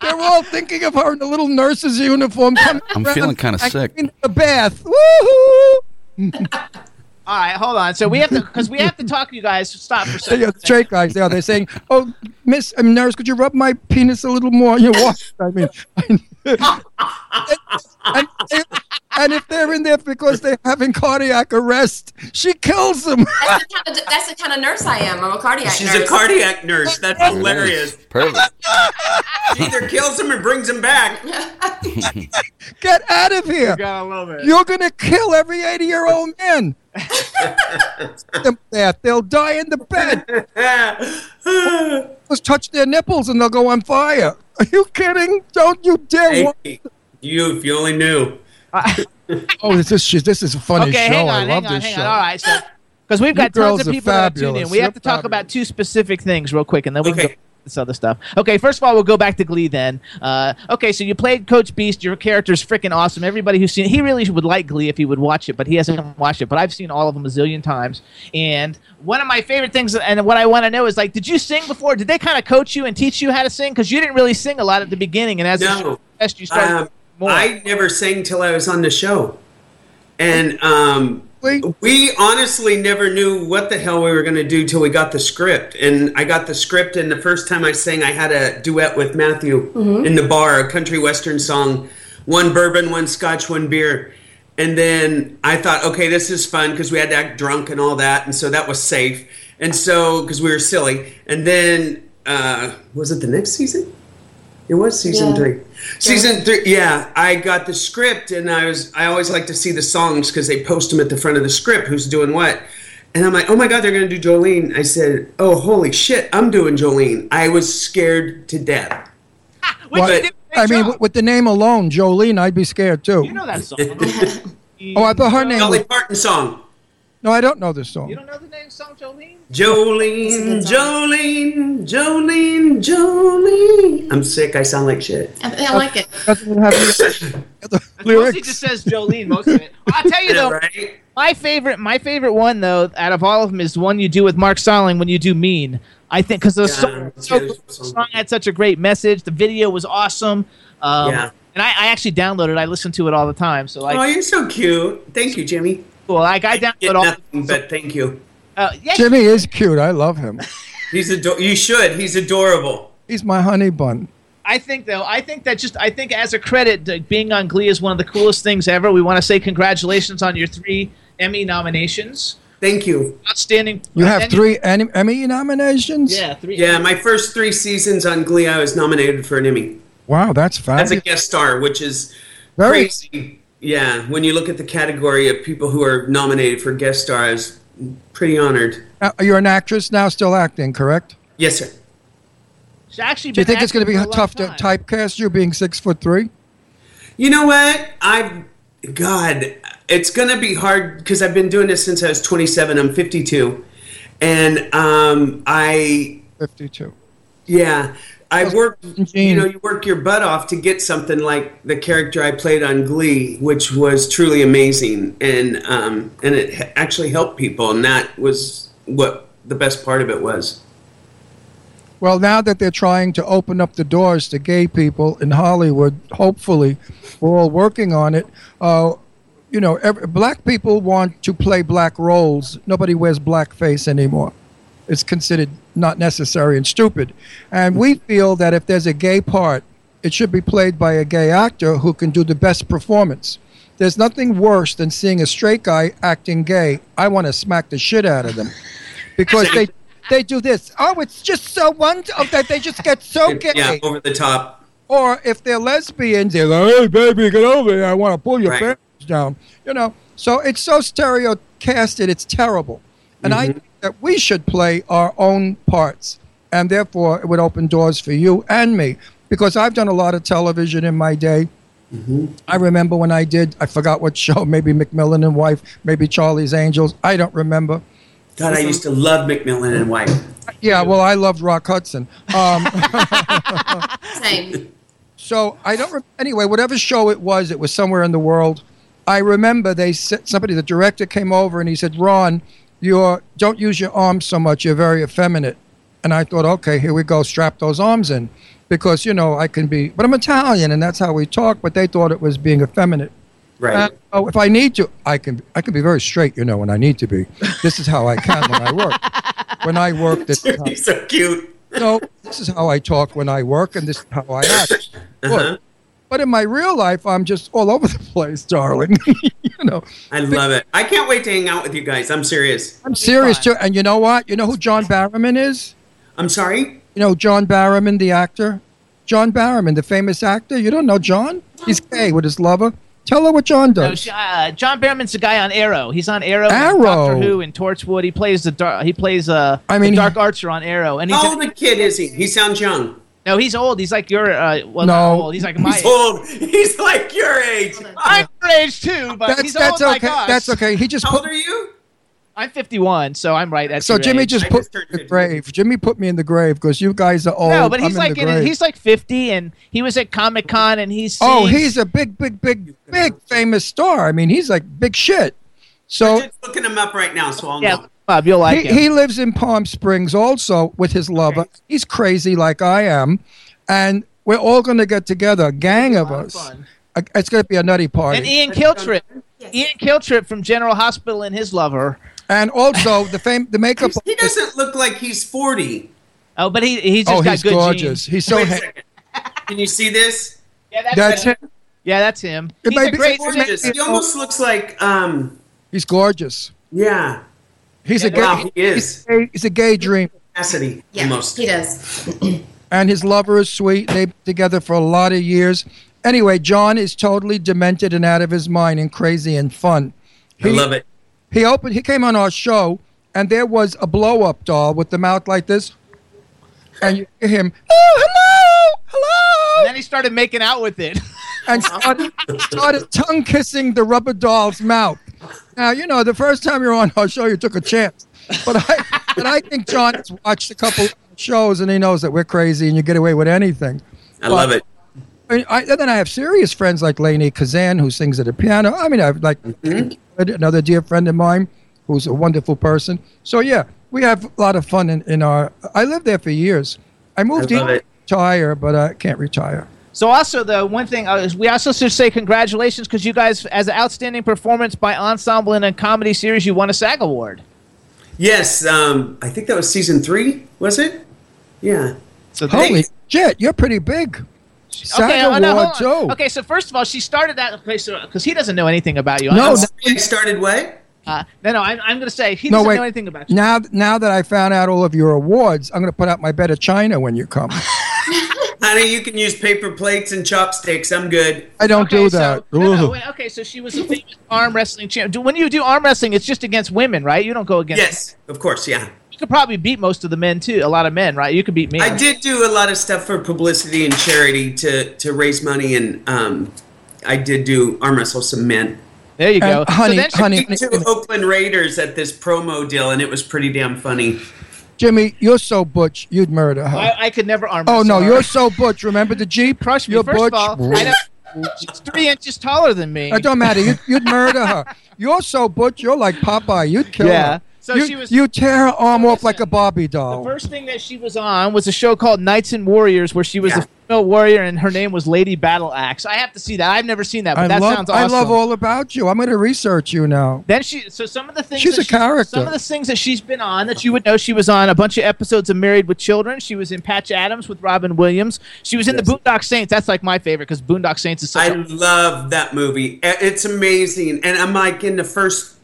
They're all thinking of her in a little nurse's uniform. coming I'm feeling kinda sick. In the bath. Woohoo! All right, hold on. So we have to because we have to talk. To you guys stop for a second. Yeah, straight guys there. They're saying, "Oh, Miss um, Nurse, could you rub my penis a little more?" You know what? I mean, and, and, and if they're in there because they're having cardiac arrest, she kills them. That's the, kind of, that's the kind of nurse I am. I'm a cardiac She's nurse. a cardiac nurse. That's hilarious. Perfect. She either kills him or brings him back. Get out of here! You Got a little bit. You're gonna kill every 80 year old man. The bath, They'll die in the bed. Just touch their nipples and they'll go on fire. Are you kidding? Don't you dare! hey, you, if you only knew. Oh, this is this is a funny okay, show. hang on, I hang love on, this hang show. on. All right, so because we've got You tons of people that tune in, we have You're to talk fabulous. about two specific things real quick, and then we can Okay. go this other stuff. Okay, first of all, we'll go back to Glee then. Uh, okay, so you played Coach Beiste. Your character's freaking awesome. Everybody who's seen, he really would like Glee if he would watch it, but he hasn't watched it. But I've seen all of them a zillion times. And one of my favorite things, and what I want to know is like, did you sing before? Did they kind of coach you and teach you how to sing? Because you didn't really sing a lot at the beginning, and as the No. show you started Um, more. I never sang till I was on the show. And um, we honestly never knew what the hell we were going to do till we got the script. And I got the script, and the first time I sang, I had a duet with Matthew in the bar, a country western song one bourbon, one scotch, one beer. And then I thought, okay, this is fun because we had to act drunk and all that. And so that was safe. And so, because we were silly. And then, uh, was it the next season? It was season Yeah. three. Season three, yeah. I got the script, and I was. I always like to see the songs because they post them at the front of the script. Who's doing what? And I'm like, oh my God, they're going to do Jolene. I said, oh, holy shit, I'm doing Jolene. I was scared to death. Well, But- I mean, with, with the name alone, Jolene, I'd be scared too. You know that song. Oh, I thought her name Dolly was. Parton song. No, I don't know this song. You don't know the name song, Jolene? Jolene, Jolene, Jolene, Jolene. I'm sick. I sound like shit. I, I like it. Doesn't have the, the Mostly lyrics. just says Jolene, most of it. I'll tell you though, right? my favorite, my favorite one though, out of all of them, is one you do with Mark Starling when you do Mean. I think because the Yeah, song, so- good. song had such a great message. The video was awesome. Um, Yeah. And I, I actually downloaded. I listen to it all the time. So like, oh, you're so cute. Thank you, Jimmy. Cool. Like I Get download all. nothing, but thank you. Uh, yeah, Jimmy is cute. I love him. He's ador- You should. He's adorable. He's my honey bun. I think though, I think that just I think as a credit, uh, being on Glee is one of the coolest things ever. We want to say congratulations on your three Emmy nominations. Thank you. Outstanding. You have and- three Emmy Emmy nominations. Yeah, three. Yeah, my first three seasons on Glee, I was nominated for an Emmy Wow, that's as a guest star, which is Very. crazy. Yeah, when you look at the category of people who are nominated for guest stars, pretty honored. Now, you're an actress now, still acting, correct? Yes, sir. She's actually Do you think it's going to be acting for a long tough to typecast you being six foot three? You know what? I've God, it's gonna be hard because I've been doing this since I was 27. I'm 52, and um, I Fifty-two. Yeah, I worked. You know, you work your butt off to get something like the character I played on Glee, which was truly amazing, and um, and it actually helped people, and that was what the best part of it was. Well, now that they're trying to open up the doors to gay people in Hollywood, hopefully, we're all working on it. Uh, you know, every, black people want to play black roles. Nobody wears blackface anymore. It's considered not necessary and stupid. And we feel that if there's a gay part, it should be played by a gay actor who can do the best performance. There's nothing worse than seeing a straight guy acting gay. I want to smack the shit out of them because they they do this. Oh, it's just so wonderful that they just get so gay. Yeah, over the top. Or if they're lesbians, they're like, "Hey, baby, get over here! I want to pull your Right. pants down." You know, so it's so stereocasted. It's terrible, and I think that we should play our own parts, and therefore it would open doors for you and me because I've done a lot of television in my day. I remember when I did, I forgot what show, maybe McMillan and Wife, maybe Charlie's Angels. I don't remember. God, I used to love McMillan and Wife. Yeah, well, I loved Rock Hudson. Um, Same. so I don't. Re- anyway, whatever show it was, it was somewhere in the world. I remember they said somebody, the director came over and he said, "Ron, you're don't use your arms so much. You're very effeminate." And I thought, okay, here we go. Strap those arms in, because you know I can be. But I'm Italian, and that's how we talk. But they thought it was being effeminate. Right. Oh, if I need to, I can. I can be very straight, you know, when I need to be. This is how I can when I work. When I work, this is how, so cute. no, this is how I talk when I work, and this is how I act. Uh-huh. Look, but in my real life, I'm just all over the place, darling. you know, I love it. I can't wait to hang out with you guys. I'm serious. I'm serious too. And you know what? You know who John Barrowman is? I'm sorry. You know John Barrowman, the actor. John Barrowman, the famous actor. You don't know John? He's gay with his lover. Tell her what John does. sh- uh, John Barrowman's the guy on Arrow. He's on Arrow. and Arrow. Doctor Who and Torchwood. He plays the dark. He plays uh. I mean, the Dark Archer on Arrow, and he's How old a kid is he? He sounds young. No, he's old. He's like your uh. Well, No. old. He's like my. He's old. He's like your age. I'm your age too, but That's he's that's old okay. like us. That's okay. He just How put old are you? I'm 51, so I'm right. That's so your Jimmy age. just I put just turned the grave. Jimmy put me in the grave because you guys are old. No, but I'm he's in like in, he's like 50, and he was at Comic Con, and he's oh, he's a big, big, big, big famous star. I mean, he's like big shit. So I'm just looking him up right now, so I'll yeah, know. Bob, you'll like he, him. he lives in Palm Springs also with his lover. He's crazy like I am, and we're all going to get together, a gang of us. fun. Uh, It's going to be a nutty party. and Ian Kiltrip, Ian Kiltrip from General Hospital and his lover. And also the fame, the makeup. He doesn't look like he's 40. Oh, but he he's just oh, got he's good gorgeous. genes. He's so. Wait Ha- Can you see this? Yeah, that's, that's him. him. Yeah, that's him. It He's a great. Gorgeous. He almost looks like, um, He's gorgeous. yeah. He's a Yeah, gay. Wow, he He's is. a gay, he's a gay dream. Cassidy, Yeah, almost. he does. and his lover is sweet. They've been together for a lot of years. Anyway, John is totally demented and out of his mind and crazy and fun. I love it. He opened. He came on our show, and there was a blow up doll with the mouth like this, and you hear him, oh hello, hello, And then he started making out with it. and started, started tongue kissing the rubber doll's mouth. Now you know the first time you're on our show, you took a chance, but I but I think John has watched a couple shows and he knows that we're crazy and you get away with anything. I love it. I, I, and then I have serious friends like Lainie Kazan, who sings at the piano. I mean, I've like mm-hmm. another dear friend of mine who's a wonderful person. So, yeah, we have a lot of fun in, in our. I lived there for years. I moved I here to retire, but I can't retire. So also the one thing uh, is we also should say congratulations because you guys, as an outstanding performance by ensemble in a comedy series, you won a SAG award. Yes, um, I think that was season three. Was it? Yeah. So Holy shit, you're pretty big. SAG okay, oh, no, award, hold too. okay. So first of all, she started that okay, so because he doesn't know anything about you. No, I'm, no. I started what? uh, no, no. I'm, I'm going to say he No, doesn't wait. know anything about you. Now, now that I found out all of your awards, I'm going to put out my better china when you come. Honey, you can use paper plates and chopsticks. I'm good. I don't Okay, do so- that. no, no, wait, okay, so she was a famous arm wrestling champ. Do, when you do arm wrestling, it's just against women, right? You don't go against. Yes, of course, yeah. You could probably beat most of the men too. A lot of men, right? You could beat me. I did do a lot of stuff for publicity and charity to, to raise money, and um, I did do arm wrestle some men. There you go. And, honey, so then she- honey, To Oakland Raiders at this promo deal, and it was pretty damn funny. Jimmy, you're so butch, you'd murder her. I, I could never arm. oh no, her. you're so butch. Remember the Jeep? Crush me. You're First butch. of all, she's three inches taller than me. It don't matter. You'd, you'd murder her. You're so butch. You're like Popeye. You'd kill Yeah. her. So you, she was- You tear her arm off like a Barbie doll. The first thing that she was on was a show called Knights and Warriors, where she was Yeah. a female warrior and her name was Lady Battle Axe. I have to see that. I've never seen that, but I that love. sounds awesome. I love all about you. I'm going to research you now. Then she, so some of the things She's a she- character. Some of the things that she's been on that you would know, she was on a bunch of episodes of Married with Children. She was in Patch Adams with Robin Williams. She was in the Boondock Saints. That's like my favorite because Boondock Saints is such I a love that movie. It's amazing, and I'm like in the first t-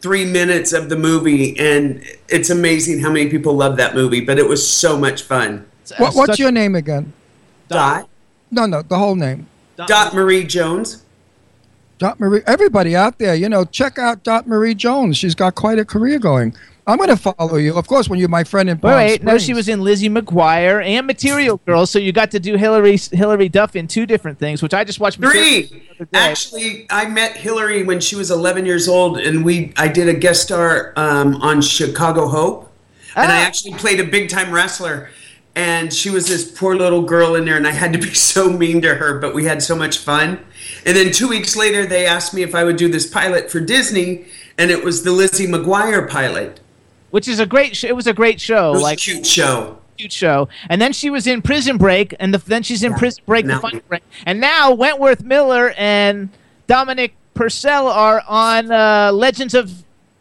three minutes of the movie, and it's amazing how many people love that movie. But it was so much fun. What, what's your name again? Dot No, no, the whole name. Dot Marie Jones. Dot Marie. Everybody out there, you know, check out Dot Marie Jones. She's got quite a career going. I'm going to follow you, of course, when you're my friend in Wait, Palm wait, no, she was in Lizzie McGuire and Material Girl, so you got to do Hilary Hilary Duff in two different things, which I just watched. Three. the other day. Actually, I met Hilary when she was 11 years old, and we I did a guest star um, on Chicago Hope, and I Ah. actually played a big time wrestler. And she was this poor little girl in there, and I had to be so mean to her, but we had so much fun. And then two weeks later, they asked me if I would do this pilot for Disney, and it was the Lizzie McGuire pilot. Which is a great. Sh- it was a great show, It was like a cute show. cute show. And then she was in Prison Break, and the, then she's in Prison Break, the Now- Funny Break, and now Wentworth Miller and Dominic Purcell are on uh, Legends of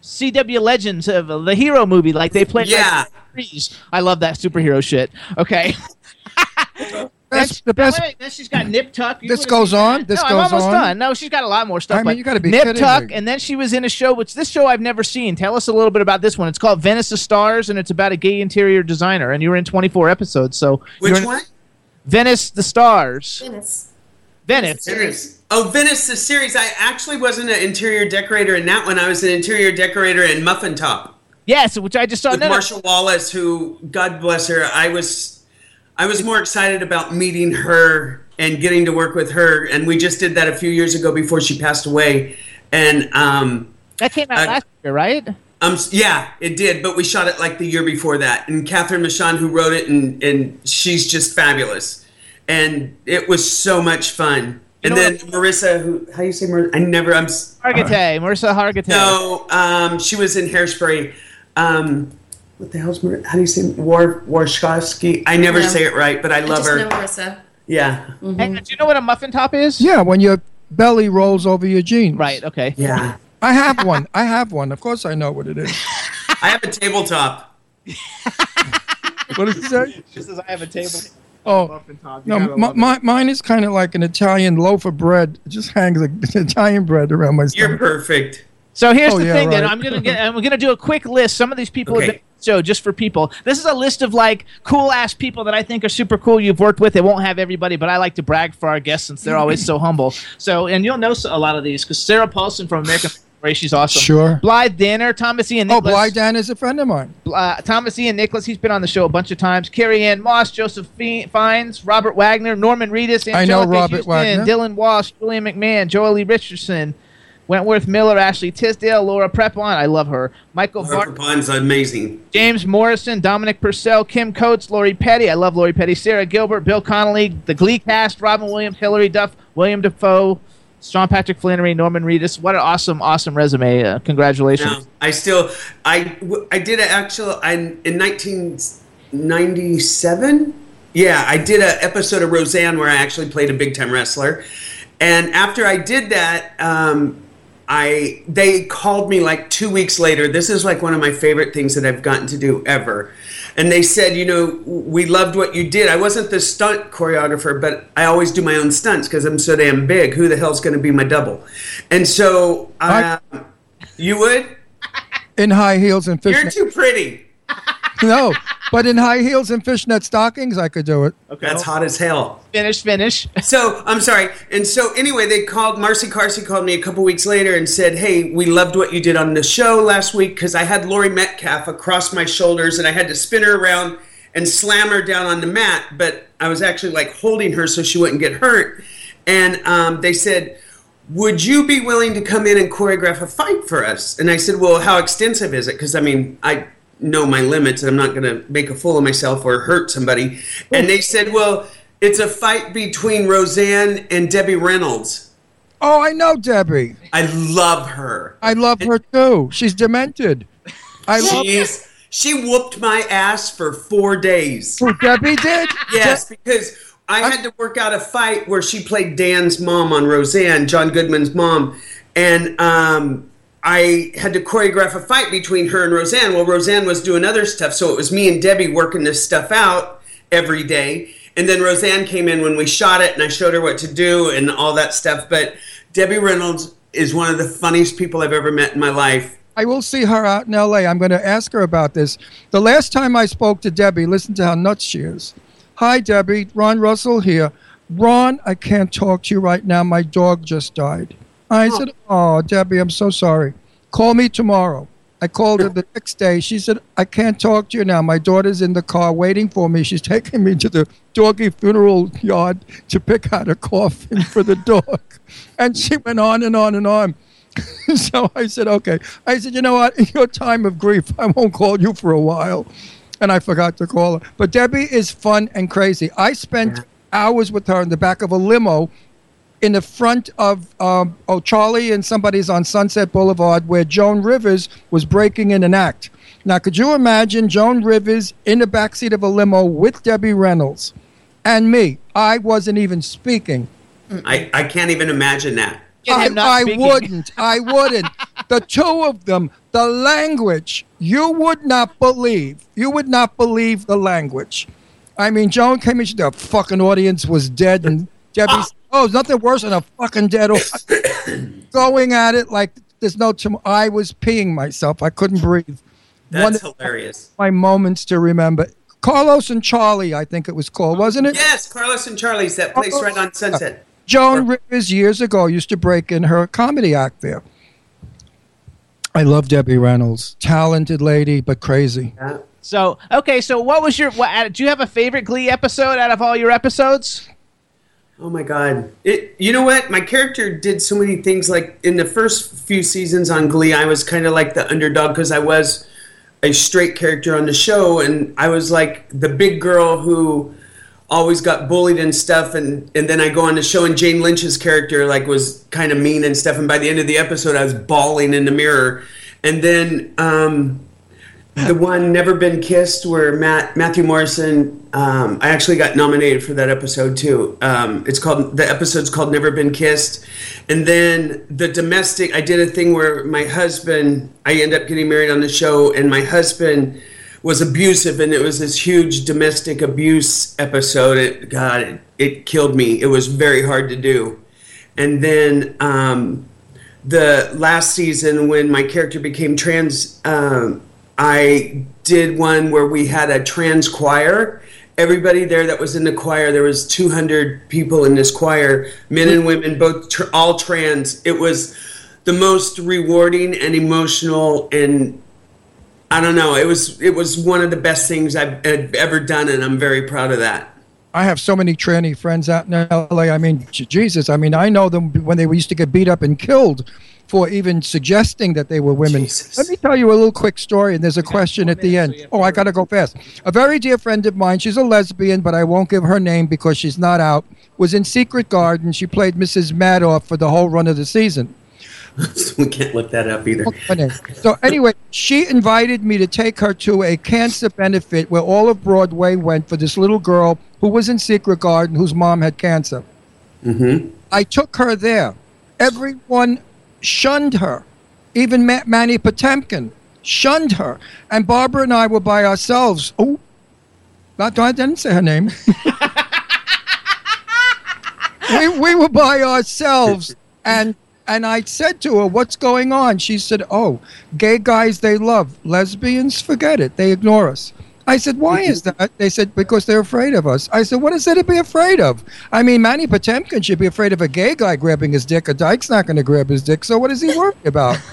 CW Legends of the hero movie. Like they play. Yeah. I love that superhero shit. Okay. Best, the best. wait, wait, then she's got Nip Tuck. You This goes on? that. This no, I'm goes almost on? done. No, she's got a lot more stuff. I mean, you gotta be Nip Tuck, me. and then she was in a show, which this show I've never seen. Tell us a little bit about this one. It's called Venice of Stars, and it's about a gay interior designer. And you were in 24 episodes, so Which one? Venice the Stars. Goodness. Venice. Venice. Oh, Venice, the series. I actually wasn't an interior decorator in that one. I was an interior decorator in Muffin Top. Yes, which I just saw. with No, no, Marcia Wallace, who God bless her, I was I was more excited about meeting her and getting to work with her, and we just did that a few years ago before she passed away, and um, that came out uh, last year, right? um, yeah, it did, but we shot it like the year before that, and Catherine Michon, who wrote it, and and she's just fabulous, and it was so much fun. And know then Marissa, who how do you say Marissa? I never. I'm Hargitay, Marissa Hargitay. no, um, she was in Hairspray. Um, what the hell's Mar- how do you say War Warshkovsky? I never Yeah. say it right, but I I love just her. know Marissa. Yeah, Hang on, mm-hmm. do you know what a muffin top is? Yeah, when your belly rolls over your jeans. Right. Okay. yeah. I have one. I have one. Of course, I know what it is. I have a tabletop. What did you say? She says I have a table. Oh, Muffin top. You no, gotta my, my, mine is kind of like an Italian loaf of bread. It just hangs like Italian bread around my stomach. You're perfect. So here's Oh, the yeah, thing. Then right. I'm gonna get. I'm gonna do a quick list. Some of these people have Okay. been on the show just for people. This is a list of like cool ass people that I think are super cool. You've worked with. It won't have everybody, but I like to brag for our guests since they're always so humble. So and you'll know a lot of these because Sarah Paulson from American story. She's awesome. Sure. Blythe Danner, Thomas Ian Oh, Nicholas. Oh, Blythe Danner is a friend of mine. uh, Thomas Ian Nicholas, he's been on the show a bunch of times. Carrie Ann Moss, Joseph Fe- Fiennes, Robert Wagner, Norman Reedus, I know Robert Houston, Wagner. Dylan Walsh, Julian McMahon, Joely Richardson, Wentworth Miller, Ashley Tisdale, Laura Prepon, I love her. Michael Laura Bart, Papon's amazing. James Morrison, Dominic Purcell, Kim Coates, Lori Petty, I love Lori Petty, Sara Gilbert, Bill Connolly, the Glee cast, Robin Williams, Hilary Duff, Willem Dafoe, Sean Patrick Flanery, Norman Reedus. What an awesome, awesome resume. Uh, congratulations. I still, I, w- I did an actual, I, in 1997, yeah, I did an episode of Roseanne where I actually played a big time wrestler. And after I did that, um, I they called me like two weeks later. This is like one of my favorite things that I've gotten to do ever. And they said, you know, we loved what you did. I wasn't the stunt choreographer, but I always do my own stunts because I'm so damn big. Who the hell's going to be my double? And so, uh, you would? In high heels and You're too pretty. No, but in high heels and fishnet stockings, I could do it. Okay. That's hot as hell. Finish, finish. So I'm sorry. And so anyway, they called Marcy Carsey called me a couple weeks later and said, "Hey, we loved what you did on the show last week because I had Laurie Metcalf across my shoulders and I had to spin her around and slam her down on the mat, but I was actually like holding her so she wouldn't get hurt." And um, they said. Would you be willing to come in and choreograph a fight for us? And I said, Well, how extensive is it? Because I mean, I know my limits and I'm not going to make a fool of myself or hurt somebody. And they said, Well, it's a fight between Roseanne and Debbie Reynolds. Oh, I know Debbie. I love her. I love her too. She's demented. I love She's, she whooped my ass for four days. who Debbie did. Yes, because I had to work out a fight where she played Dan's mom on Roseanne, John Goodman's mom, and um, I had to choreograph a fight between her and Roseanne. Well, Roseanne was doing other stuff, so it was me and Debbie working this stuff out every day. And then Roseanne came in when we shot it, and I showed her what to do and all that stuff. But Debbie Reynolds is one of the funniest people I've ever met in my life. I will see her out in LA. I'm going to ask her about this. The last time I spoke to Debbie, listen to how nuts she is. Hi, Debbie. Ron Russell here. Ron, I can't talk to you right now. My dog just died. I said, Oh, Debbie, I'm so sorry. Call me tomorrow. I called her the next day. She said, I can't talk to you now. My daughter's in the car waiting for me. She's taking me to the doggy funeral yard to pick out a coffin for the dog. And she went on and on and on. so I said, okay. I said, you know what? In your time of grief, I won't call you for a while. And I forgot to call her. But Debbie is fun and crazy. I spent hours with her in the back of a limo in the front of um, oh Charlie and somebody's on Sunset Boulevard where Joan Rivers was breaking in an act. Now, could you imagine Joan Rivers in the backseat of a limo with Debbie Reynolds and me? I wasn't even speaking. I, I can't even imagine that. I, I wouldn't. I wouldn't. the two of them, the language, you would not believe. You would not believe the language. I mean, Joan came in, the fucking audience was dead, and Debbie, said, oh, it's nothing worse than a fucking dead audience. Going at it like there's no tomorrow. I was peeing myself. I couldn't breathe. That's One of hilarious. my moments to remember. Carlos and Charlie, I think it was called, wasn't it? Yes, Carlos and Charlie's that place right on Sunset. Joan Rivers years ago used to break in her comedy act there. I love Debbie Reynolds, talented lady but crazy. Yeah. So okay, so what was your? What, do you have a favorite Glee episode out of all your episodes? Oh my god! It. You know what? My character did so many things. Like in the first few seasons on Glee, I was kind of like the underdog because I was a straight character on the show, and I was like the big girl who always got bullied and stuff. And and then I go on the show, and Jane Lynch's character like was kind of mean and stuff. And by the end of the episode, I was bawling in the mirror. And then um, the one "Never Been Kissed," where Matt Matthew Morrison. Um, I actually got nominated for that episode too. Um, it's called the episode's called "Never Been Kissed," and then the domestic. I did a thing where my husband. I end up getting married on the show, and my husband was abusive, and it was this huge domestic abuse episode. It God, it, it killed me. It was very hard to do, and then. Um, the last season when my character became trans um, i did one where we had a trans choir everybody there that was in the choir there was 200 people in this choir men and women both tr- all trans it was the most rewarding and emotional and I don't know. It was it was one of the best things I've, I've ever done, and I'm very proud of that. I have so many tranny friends out in LA. I mean, Jesus. I mean, I know them when they used to get beat up and killed for even suggesting that they were women. Let me tell you a little quick story, and there's a question at the end. Oh, I got to go fast. A very dear friend of mine, she's a lesbian, but I won't give her name because she's not out, was in Secret Garden. She played Mrs. Madoff for the whole run of the season. we can't look that up either. So anyway, she invited me to take her to a cancer benefit where all of Broadway went for this little girl who was in Secret Garden whose mom had cancer. Mm-hmm. I took her there. Everyone shunned her. Even Ma- Mandy Patinkin shunned her. And Barbara and I were by ourselves. Oh, I didn't say her name. we, we were by ourselves. And and I said to her, What's going on? She said, Oh, gay guys they love. Lesbians, forget it. They ignore us. I said, Why is that? They said, Because they're afraid of us. I said, What is there to be afraid of? I mean, Mandy Patinkin should be afraid of a gay guy grabbing his dick. A dyke's not going to grab his dick. So what is he worried about?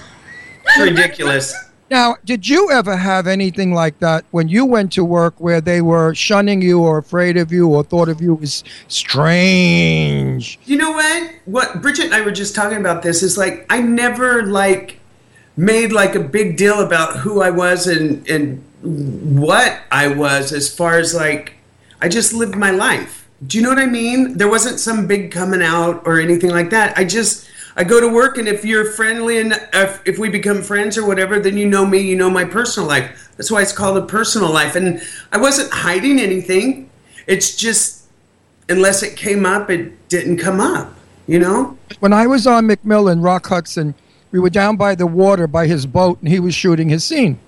It's ridiculous. Now, did you ever have anything like that when you went to work where they were shunning you or afraid of you or thought of you as strange? You know what? What Bridget and I were just talking about this is like I never like made like a big deal about who I was and and what I was as far as like I just lived my life. Do you know what I mean? There wasn't some big coming out or anything like that. I just I go to work and if you're friendly and if, if we become friends or whatever, then you know me, you know my personal life. That's why it's called a personal life. And I wasn't hiding anything. It's just unless it came up, it didn't come up. You know? When I was on McMillan, Rock Hudson, we were down by the water by his boat and he was shooting his scene.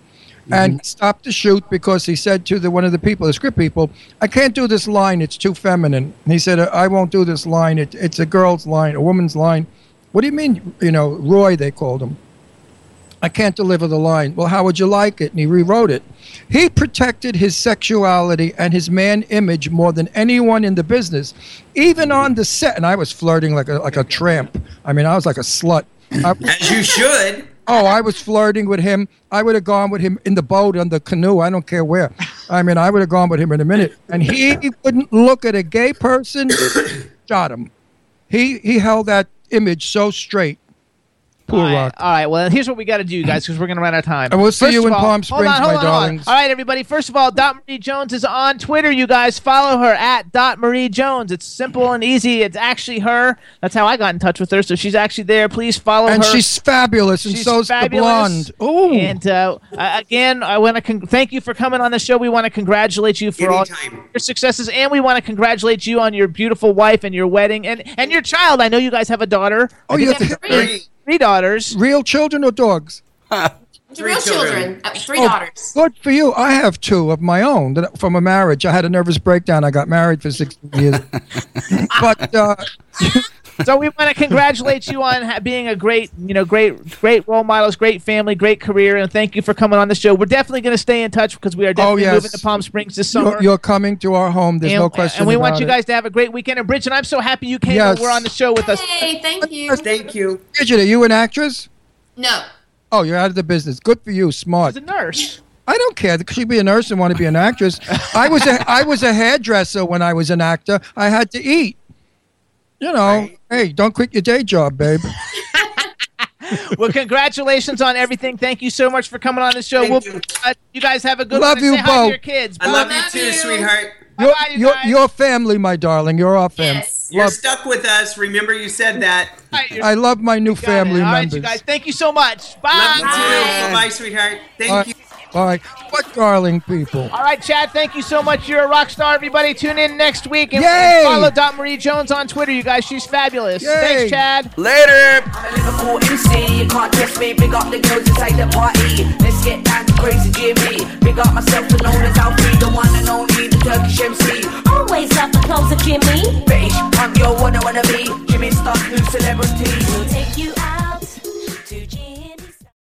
And mm-hmm. he stopped to shoot because he said to the one of the people, the script people, I can't do this line. It's too feminine. And he said, uh, I won't do this line. It, it's a girl's line, a woman's line. What do you mean? You know, Roy, they called him. I can't deliver the line. Well, how would you like it? And he rewrote it. He protected his sexuality and his man image more than anyone in the business, even on the set. And I was flirting like a like a tramp. I mean, I was like a slut. I- As you should. Oh, I was flirting with him. I would have gone with him in the boat, on the canoe. I don't care where. I mean, I would have gone with him in a minute. And he wouldn't look at a gay person, shot him. He he held that image so straight. Poor All right, Rock. all right, well, here's what we got to do, guys, because we're going to run out of time. And we'll see First you in all- Palm hold on, Springs, hold my on, hold on. darlings. All right, everybody. First of all, Dot Marie Jones is on Twitter. You guys follow her at Dot Marie Jones. It's simple and easy. It's actually her. That's how I got in touch with her. So she's actually there. Please follow And her. And she's fabulous, and She's so's the fabulous. blonde. Oh, And uh, again, I want to con- thank you for coming on the show. We want to congratulate you for all your successes, and we want to congratulate you on your beautiful wife and your wedding and and your child. I know you guys have a daughter. Oh, you think have three, three daughters. real children or dogs? Real children, uh, three Oh, daughters. Good for you. I have two of my own that, from a marriage. I had a nervous breakdown. I got married for 16 years. but uh, so we want to congratulate you on ha- being a great, you know, great, great role models, great family, great career, and thank you for coming on the show. We're definitely going to stay in touch because we are oh, definitely yes. moving to Palm Springs this summer. you're, you're coming to our home. There's and, no question and we want about you it. guys to have a great weekend. And Bridget, I'm so happy you came Yes. and were on the show with us. Hey, thank you. Thank you. Bridget, are you an actress? No. Oh, you're out of the business. Good for you. Smart. She's a nurse. I don't care. She'd be a nurse and want to be an actress. I was a I was a hairdresser when I was an actor. I had to eat. You know, hey, don't quit your day job, babe. well, congratulations on everything. Thank you so much for coming on the show. We'll, uh, you guys have a good Love one. and you say hi to both. your kids. I love you too, sweetheart. You're, you're, you're family, my darling. You're our family. You're Love- stuck with us. Remember you said that. I love my new family All right, members. you guys. Thank you so much. Bye. Love you too. Bye, sweetheart. Thank Bye. you. Bye. What darling people. All right, Chad, thank you so much. You're a rock star, everybody. Tune in next week and, Yay! and follow Dot Marie Jones on Twitter. You guys, she's fabulous. Yay! Thanks, Chad. Later. I'm a Liverpool MC, you can't test me. Big up the girls inside the party. Let's get down to crazy Jimmy. Big up myself and known as Alfie, the one and only, the Turkish MC. Always love the clothes of Jimmy. British punk, yo, what I wanna be. Jimmy Star, new celebrity. We'll take you out to Jimmy's.